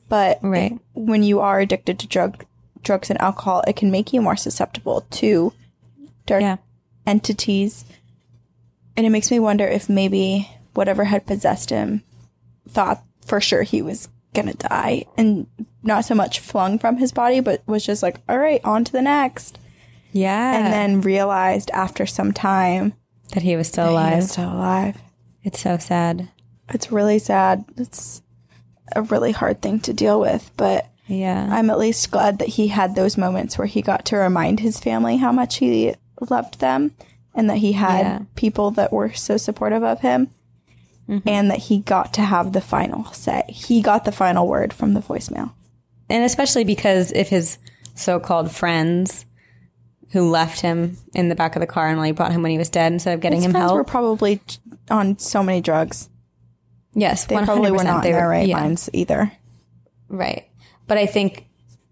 [SPEAKER 1] but
[SPEAKER 2] Right.
[SPEAKER 1] when you are addicted to drug drugs and alcohol, it can make you more susceptible to dark
[SPEAKER 2] Yeah.
[SPEAKER 1] entities. And it makes me wonder if maybe whatever had possessed him thought for sure he was gonna die and not so much flung from his body, but was just like, all right, on to the next.
[SPEAKER 2] Yeah.
[SPEAKER 1] And then realized after some time
[SPEAKER 2] that he was still
[SPEAKER 1] he
[SPEAKER 2] alive.
[SPEAKER 1] was still alive.
[SPEAKER 2] It's so sad.
[SPEAKER 1] It's really sad. It's a really hard thing to deal with, but
[SPEAKER 2] Yeah.
[SPEAKER 1] I'm at least glad that he had those moments where he got to remind his family how much he loved them and that he had
[SPEAKER 2] Yeah.
[SPEAKER 1] people that were so supportive of him mm-hmm. and that he got to have the final say. He got the final word from the voicemail.
[SPEAKER 2] and especially because if his so-called friends who left him in the back of the car and only brought him when he was dead instead of getting
[SPEAKER 1] His
[SPEAKER 2] him help.
[SPEAKER 1] were probably on so many drugs.
[SPEAKER 2] Yes,
[SPEAKER 1] They probably were not in their right
[SPEAKER 2] yeah,
[SPEAKER 1] minds either.
[SPEAKER 2] Right. But I think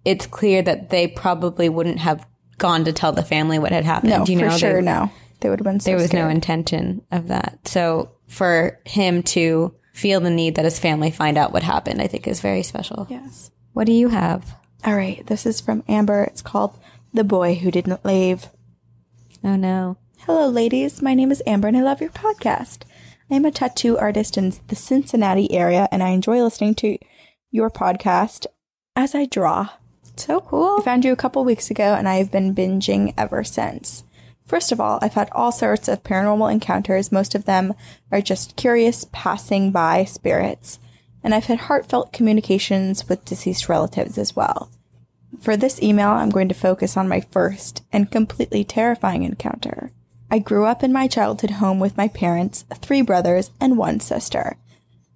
[SPEAKER 2] it's clear that they probably wouldn't have gone to tell the family what had happened.
[SPEAKER 1] No,
[SPEAKER 2] you know,
[SPEAKER 1] for sure,
[SPEAKER 2] They-
[SPEAKER 1] no. They would have been so
[SPEAKER 2] there was no intention of that. So for him to feel the need that his family find out what happened, I think is very special.
[SPEAKER 1] Yes.
[SPEAKER 2] What do you have?
[SPEAKER 1] All right, this is from Amber. It's called The Boy Who Didn't Leave.
[SPEAKER 2] Oh no.
[SPEAKER 1] Hello, ladies. My name is Amber and I love your podcast. I am a tattoo artist in the Cincinnati area and I enjoy listening to your podcast as I draw.
[SPEAKER 2] So cool.
[SPEAKER 1] I found you a couple weeks ago and I have been binging ever since. First of all, I've had all sorts of paranormal encounters. Most of them are just curious passing by spirits. And I've had heartfelt communications with deceased relatives as well. For this email, I'm going to focus on my first and completely terrifying encounter. I grew up in my childhood home with my parents, three brothers, and one sister.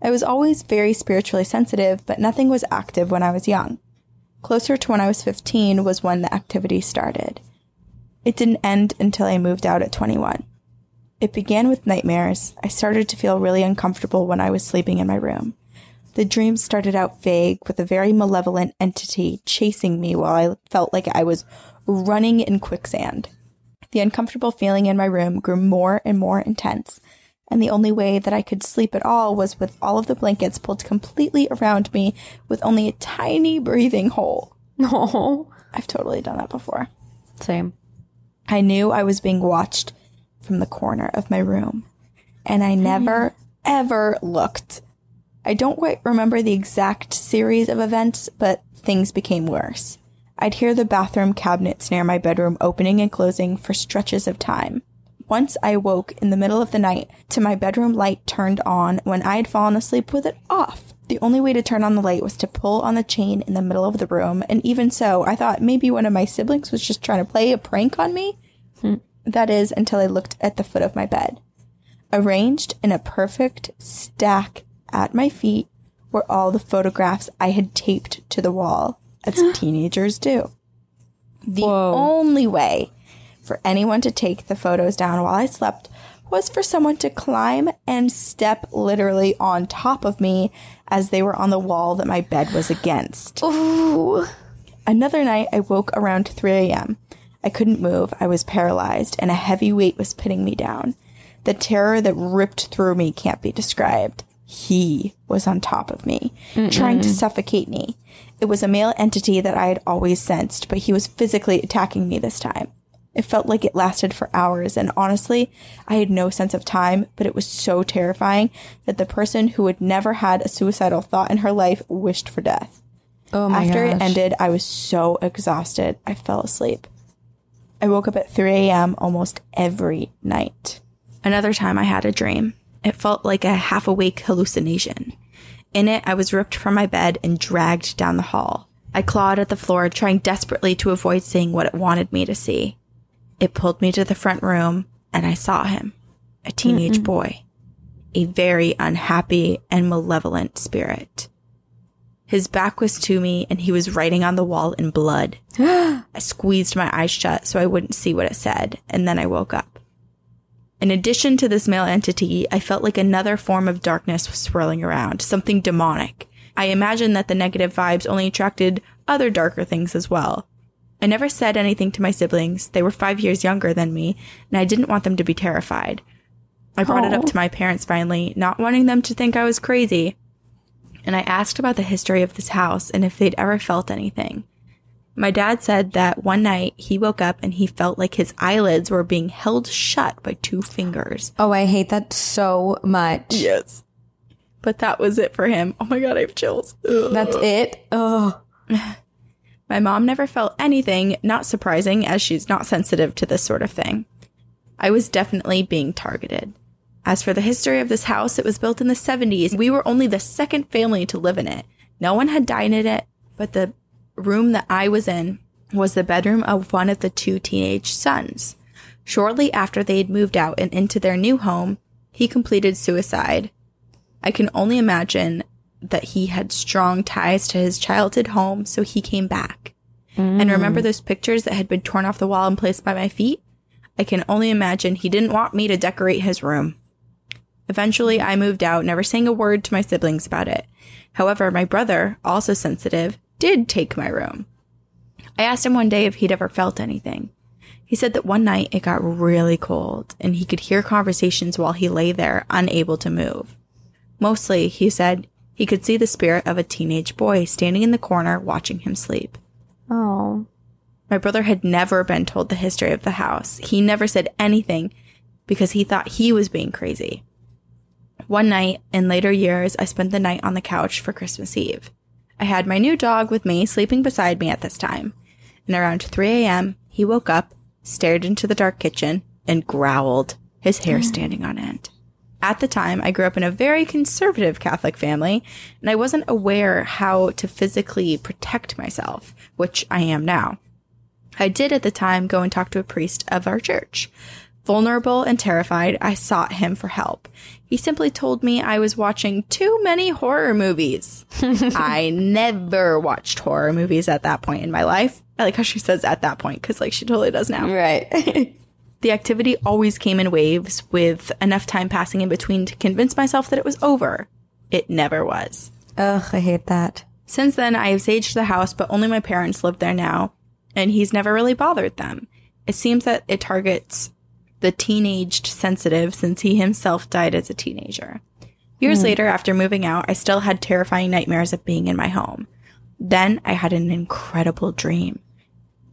[SPEAKER 1] I was always very spiritually sensitive, but nothing was active when I was young. Closer to when I was 15 was when the activity started. It didn't end until I moved out at 21. It began with nightmares. I started to feel really uncomfortable when I was sleeping in my room. The dreams started out vague with a very malevolent entity chasing me while I felt like I was running in quicksand. The uncomfortable feeling in my room grew more and more intense, and the only way that I could sleep at all was with all of the blankets pulled completely around me with only a tiny breathing hole.
[SPEAKER 2] No.
[SPEAKER 1] I've totally done that before.
[SPEAKER 2] Same.
[SPEAKER 1] I knew I was being watched from the corner of my room, and I never, ever looked. I don't quite remember the exact series of events, but things became worse. I'd hear the bathroom cabinets near my bedroom opening and closing for stretches of time. Once I woke in the middle of the night to my bedroom light turned on when I had fallen asleep with it off. The only way to turn on the light was to pull on the chain in the middle of the room, and even so, I thought maybe one of my siblings was just trying to play a prank on me. Hmm. That is, until I looked at the foot of my bed. Arranged in a perfect stack at my feet were all the photographs I had taped to the wall, as teenagers do. The
[SPEAKER 2] Whoa.
[SPEAKER 1] only way for anyone to take the photos down while I slept was for someone to climb and step literally on top of me as they were on the wall that my bed was against.
[SPEAKER 2] Ooh.
[SPEAKER 1] Another night, I woke around 3 a.m. I couldn't move. I was paralyzed, and a heavy weight was pinning me down. The terror that ripped through me can't be described. He was on top of me, trying to suffocate me. It was a male entity that I had always sensed, but he was physically attacking me this time. It felt like it lasted for hours, and honestly, I had no sense of time, but it was so terrifying that the person who had never had a suicidal thought in her life wished for death.
[SPEAKER 2] Oh my
[SPEAKER 1] After
[SPEAKER 2] gosh.
[SPEAKER 1] it ended, I was so exhausted, I fell asleep. I woke up at 3 a.m. almost every night. Another time, I had a dream. It felt like a half awake hallucination. In it, I was ripped from my bed and dragged down the hall. I clawed at the floor, trying desperately to avoid seeing what it wanted me to see. It pulled me to the front room, and I saw him a teenage boy, a very unhappy and malevolent spirit. His back was to me, and he was writing on the wall in blood. I squeezed my eyes shut so I wouldn't see what it said, and then I woke up. In addition to this male entity, I felt like another form of darkness was swirling around, something demonic. I imagined that the negative vibes only attracted other darker things as well. I never said anything to my siblings. They were five years younger than me, and I didn't want them to be terrified. I brought it up to my parents finally, not wanting them to think I was crazy. And I asked about the history of this house and if they'd ever felt anything. My dad said that one night he woke up and he felt like his eyelids were being held shut by two fingers.
[SPEAKER 2] Oh, I hate that so much.
[SPEAKER 1] Yes. But that was it for him. Oh my god, I have chills. Ugh.
[SPEAKER 2] That's it. Oh.
[SPEAKER 1] My mom never felt anything, not surprising as she's not sensitive to this sort of thing. I was definitely being targeted. As for the history of this house, it was built in the 70s. We were only the second family to live in it. No one had died in it, but the room that I was in was the bedroom of one of the two teenage sons. Shortly after they had moved out and into their new home, he completed suicide. I can only imagine that he had strong ties to his childhood home, so he came back. And mm. remember those pictures that had been torn off the wall and placed by my feet? I can only imagine he didn't want me to decorate his room. Eventually, I moved out, never saying a word to my siblings about it. However, my brother, also sensitive, did take my room. I asked him one day if he'd ever felt anything. He said that one night it got really cold and he could hear conversations while he lay there, unable to move. Mostly, he said, he could see the spirit of a teenage boy standing in the corner watching him sleep. Oh. My brother had never been told the history of the house. He never said anything because he thought he was being crazy. One night in later years, I spent the night on the couch for Christmas Eve. I had my new dog with me sleeping beside me at this time. And around 3 a.m., he woke up, stared into the dark kitchen, and growled, his hair hmm. standing on end. At the time, I grew up in a very conservative Catholic family, and I wasn't aware how to physically protect myself, which I am now. I did at the time go and talk to a priest of our church. Vulnerable and terrified, I sought him for help. He simply told me I was watching too many horror movies. I never watched horror movies at that point in my life. I like how she says at that point because like she totally does now.
[SPEAKER 2] Right.
[SPEAKER 1] The activity always came in waves with enough time passing in between to convince myself that it was over. It never was.
[SPEAKER 2] Ugh, I hate that.
[SPEAKER 1] Since then, I have saged the house, but only my parents live there now, and he's never really bothered them. It seems that it targets the teenaged sensitive since he himself died as a teenager. Years hmm. later, after moving out, I still had terrifying nightmares of being in my home. Then I had an incredible dream.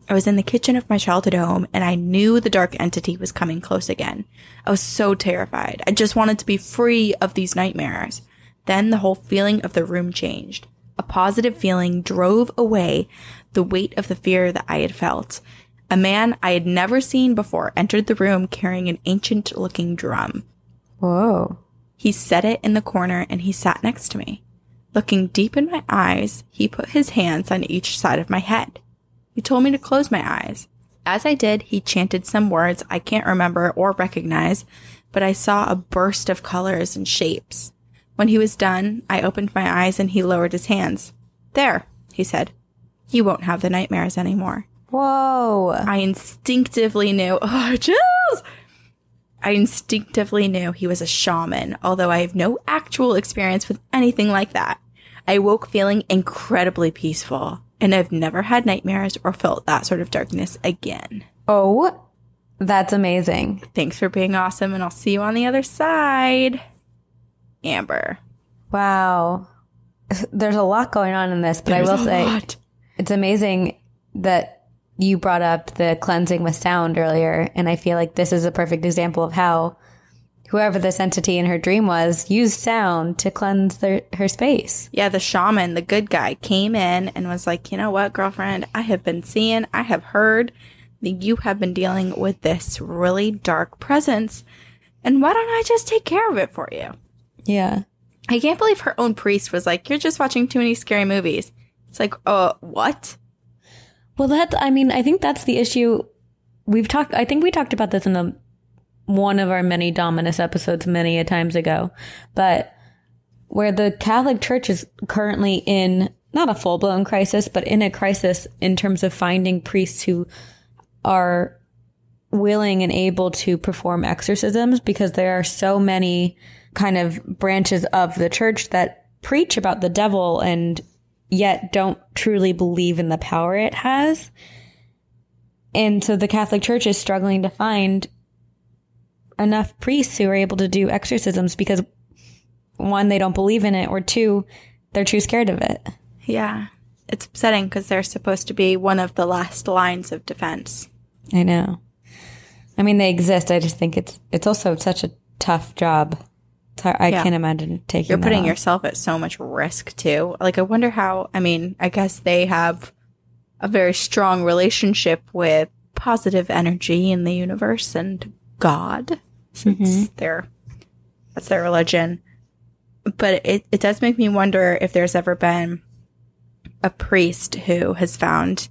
[SPEAKER 1] I was in the kitchen of my childhood home and I knew the dark entity was coming close again. I was so terrified. I just wanted to be free of these nightmares. Then the whole feeling of the room changed. A positive feeling drove away the weight of the fear that I had felt. A man I had never seen before entered the room carrying an ancient looking drum.
[SPEAKER 2] Whoa.
[SPEAKER 1] He set it in the corner and he sat next to me. Looking deep in my eyes, he put his hands on each side of my head. He told me to close my eyes. As I did, he chanted some words I can't remember or recognize, but I saw a burst of colors and shapes. When he was done, I opened my eyes and he lowered his hands. There, he said. You won't have the nightmares anymore.
[SPEAKER 2] Whoa.
[SPEAKER 1] I instinctively knew, oh, chills! I instinctively knew he was a shaman, although I have no actual experience with anything like that. I woke feeling incredibly peaceful, and I've never had nightmares or felt that sort of darkness again.
[SPEAKER 2] Oh, that's amazing.
[SPEAKER 1] Thanks for being awesome, and I'll see you on the other side. Amber.
[SPEAKER 2] Wow. There's a lot going on in this, but I will say
[SPEAKER 1] lot.
[SPEAKER 2] it's amazing that you brought up the cleansing with sound earlier. And I feel like this is a perfect example of how whoever this entity in her dream was used sound to cleanse their, her space.
[SPEAKER 1] Yeah, the shaman, the good guy, came in and was like, you know what, girlfriend, I have been seeing, I have heard that you have been dealing with this really dark presence. And why don't I just take care of it for you?
[SPEAKER 2] Yeah.
[SPEAKER 1] I can't believe her own priest was like, you're just watching too many scary movies. It's like, uh, what?
[SPEAKER 2] Well, that, I mean, I think that's the issue. We've talked, I think we talked about this in the, one of our many Dominus episodes many a times ago, but where the Catholic Church is currently in not a full blown crisis, but in a crisis in terms of finding priests who are willing and able to perform exorcisms because there are so many kind of branches of the church that preach about the devil and yet don't truly believe in the power it has. And so the Catholic Church is struggling to find enough priests who are able to do exorcisms because one, they don't believe in it, or two, they're too scared of it.
[SPEAKER 1] Yeah. It's upsetting because they're supposed to be one of the last lines of defense.
[SPEAKER 2] I know. I mean, they exist. I just think it's it's also such a tough job. Hard, I
[SPEAKER 1] Yeah.
[SPEAKER 2] can't imagine taking.
[SPEAKER 1] You're putting
[SPEAKER 2] on.
[SPEAKER 1] yourself at so much risk too. Like, I wonder how, I mean, I guess they have a very strong relationship with positive energy in the universe and God, since mm-hmm. they're, that's their religion. But it, it does make me wonder if there's ever been a priest who has found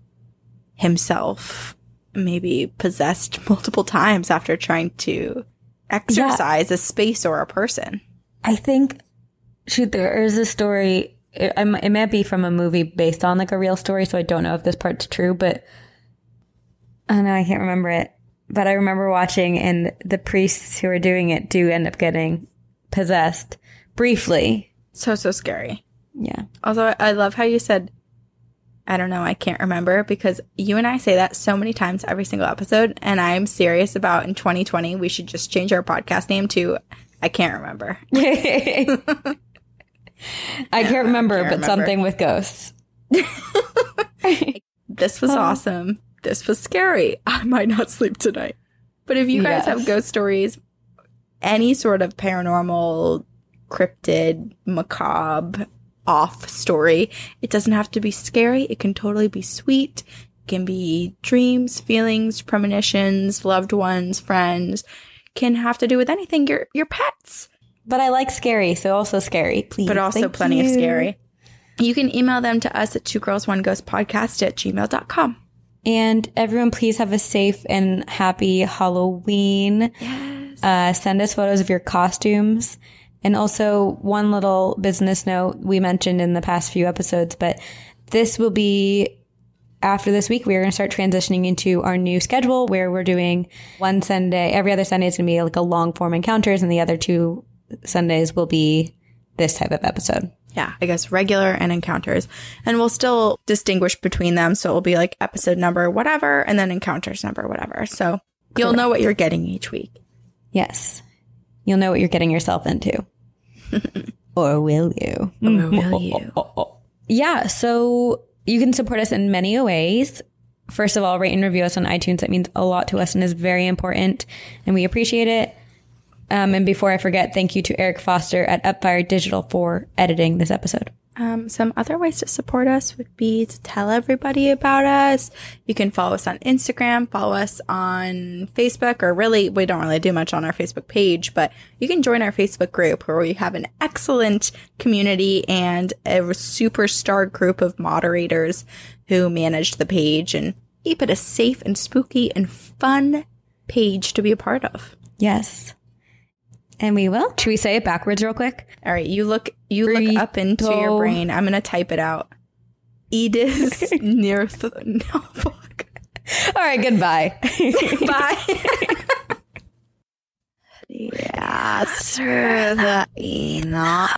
[SPEAKER 1] himself maybe possessed multiple times after trying to exorcise a space or a person.
[SPEAKER 2] I think, shoot, there is a story. It, it might be from a movie based on like a real story, so I don't know if this part's true, but oh, I know I can't remember it. But I remember watching, and the priests who are doing it do end up getting possessed briefly.
[SPEAKER 1] So, so scary.
[SPEAKER 2] Yeah.
[SPEAKER 1] Also, I love how you said, I don't know, I can't remember because you and I say that so many times every single episode. And I'm serious about in 2020, we should just change our podcast name to I can't remember.
[SPEAKER 2] I can't remember,
[SPEAKER 1] can't
[SPEAKER 2] but
[SPEAKER 1] remember.
[SPEAKER 2] something with ghosts.
[SPEAKER 1] This was awesome. this was scary. I might not sleep tonight. But if you guys
[SPEAKER 2] Yes.
[SPEAKER 1] have ghost stories, any sort of paranormal, cryptid, macabre, off story, it doesn't have to be scary. It can totally be sweet. It can be dreams, feelings, premonitions, loved ones, friends. Can have to do with anything. Your your pets
[SPEAKER 2] But I like scary, so also scary, please.
[SPEAKER 1] but also
[SPEAKER 2] Thank
[SPEAKER 1] plenty of scary. You can email them to us at two girls one ghost podcast at gmail.com.
[SPEAKER 2] And everyone, please have a safe and happy Halloween.
[SPEAKER 1] Yes.
[SPEAKER 2] Uh, send us photos of your costumes. And also, one little business note we mentioned in the past few episodes, but this will be after this week. We are going to start transitioning into our new schedule where we're doing one Sunday, every other Sunday is going to be like a long form encounters, and the other two Sundays will be this type of episode.
[SPEAKER 1] Yeah, I guess regular and encounters. And we'll still distinguish between them. So it will be like episode number whatever and then encounters number whatever. So you'll know what you're getting each week.
[SPEAKER 2] Yes. You'll know what you're getting yourself into. or will you?
[SPEAKER 1] Or will you?
[SPEAKER 2] Yeah. So you can support us in many ways. First of all, rate and review us on iTunes. That means a lot to us and is very important, and we appreciate it. Um, and before I forget, thank you to Eric Foster at Upfire Digital for editing this episode.
[SPEAKER 1] Um, some other ways to support us would be to tell everybody about us. You can follow us on Instagram, follow us on Facebook, or really, we don't really do much on our Facebook page, but you can join our Facebook group where we have an excellent community and a superstar group of moderators who manage the page and keep it a safe and spooky and fun page to be a part of.
[SPEAKER 2] Yes. And we will. Should we say it backwards real quick?
[SPEAKER 1] All right, you look you look up into your brain. I'm gonna type it out. Edith near th- no fuck.
[SPEAKER 2] All right. Goodbye.
[SPEAKER 1] Bye. yeah, sir, the ina.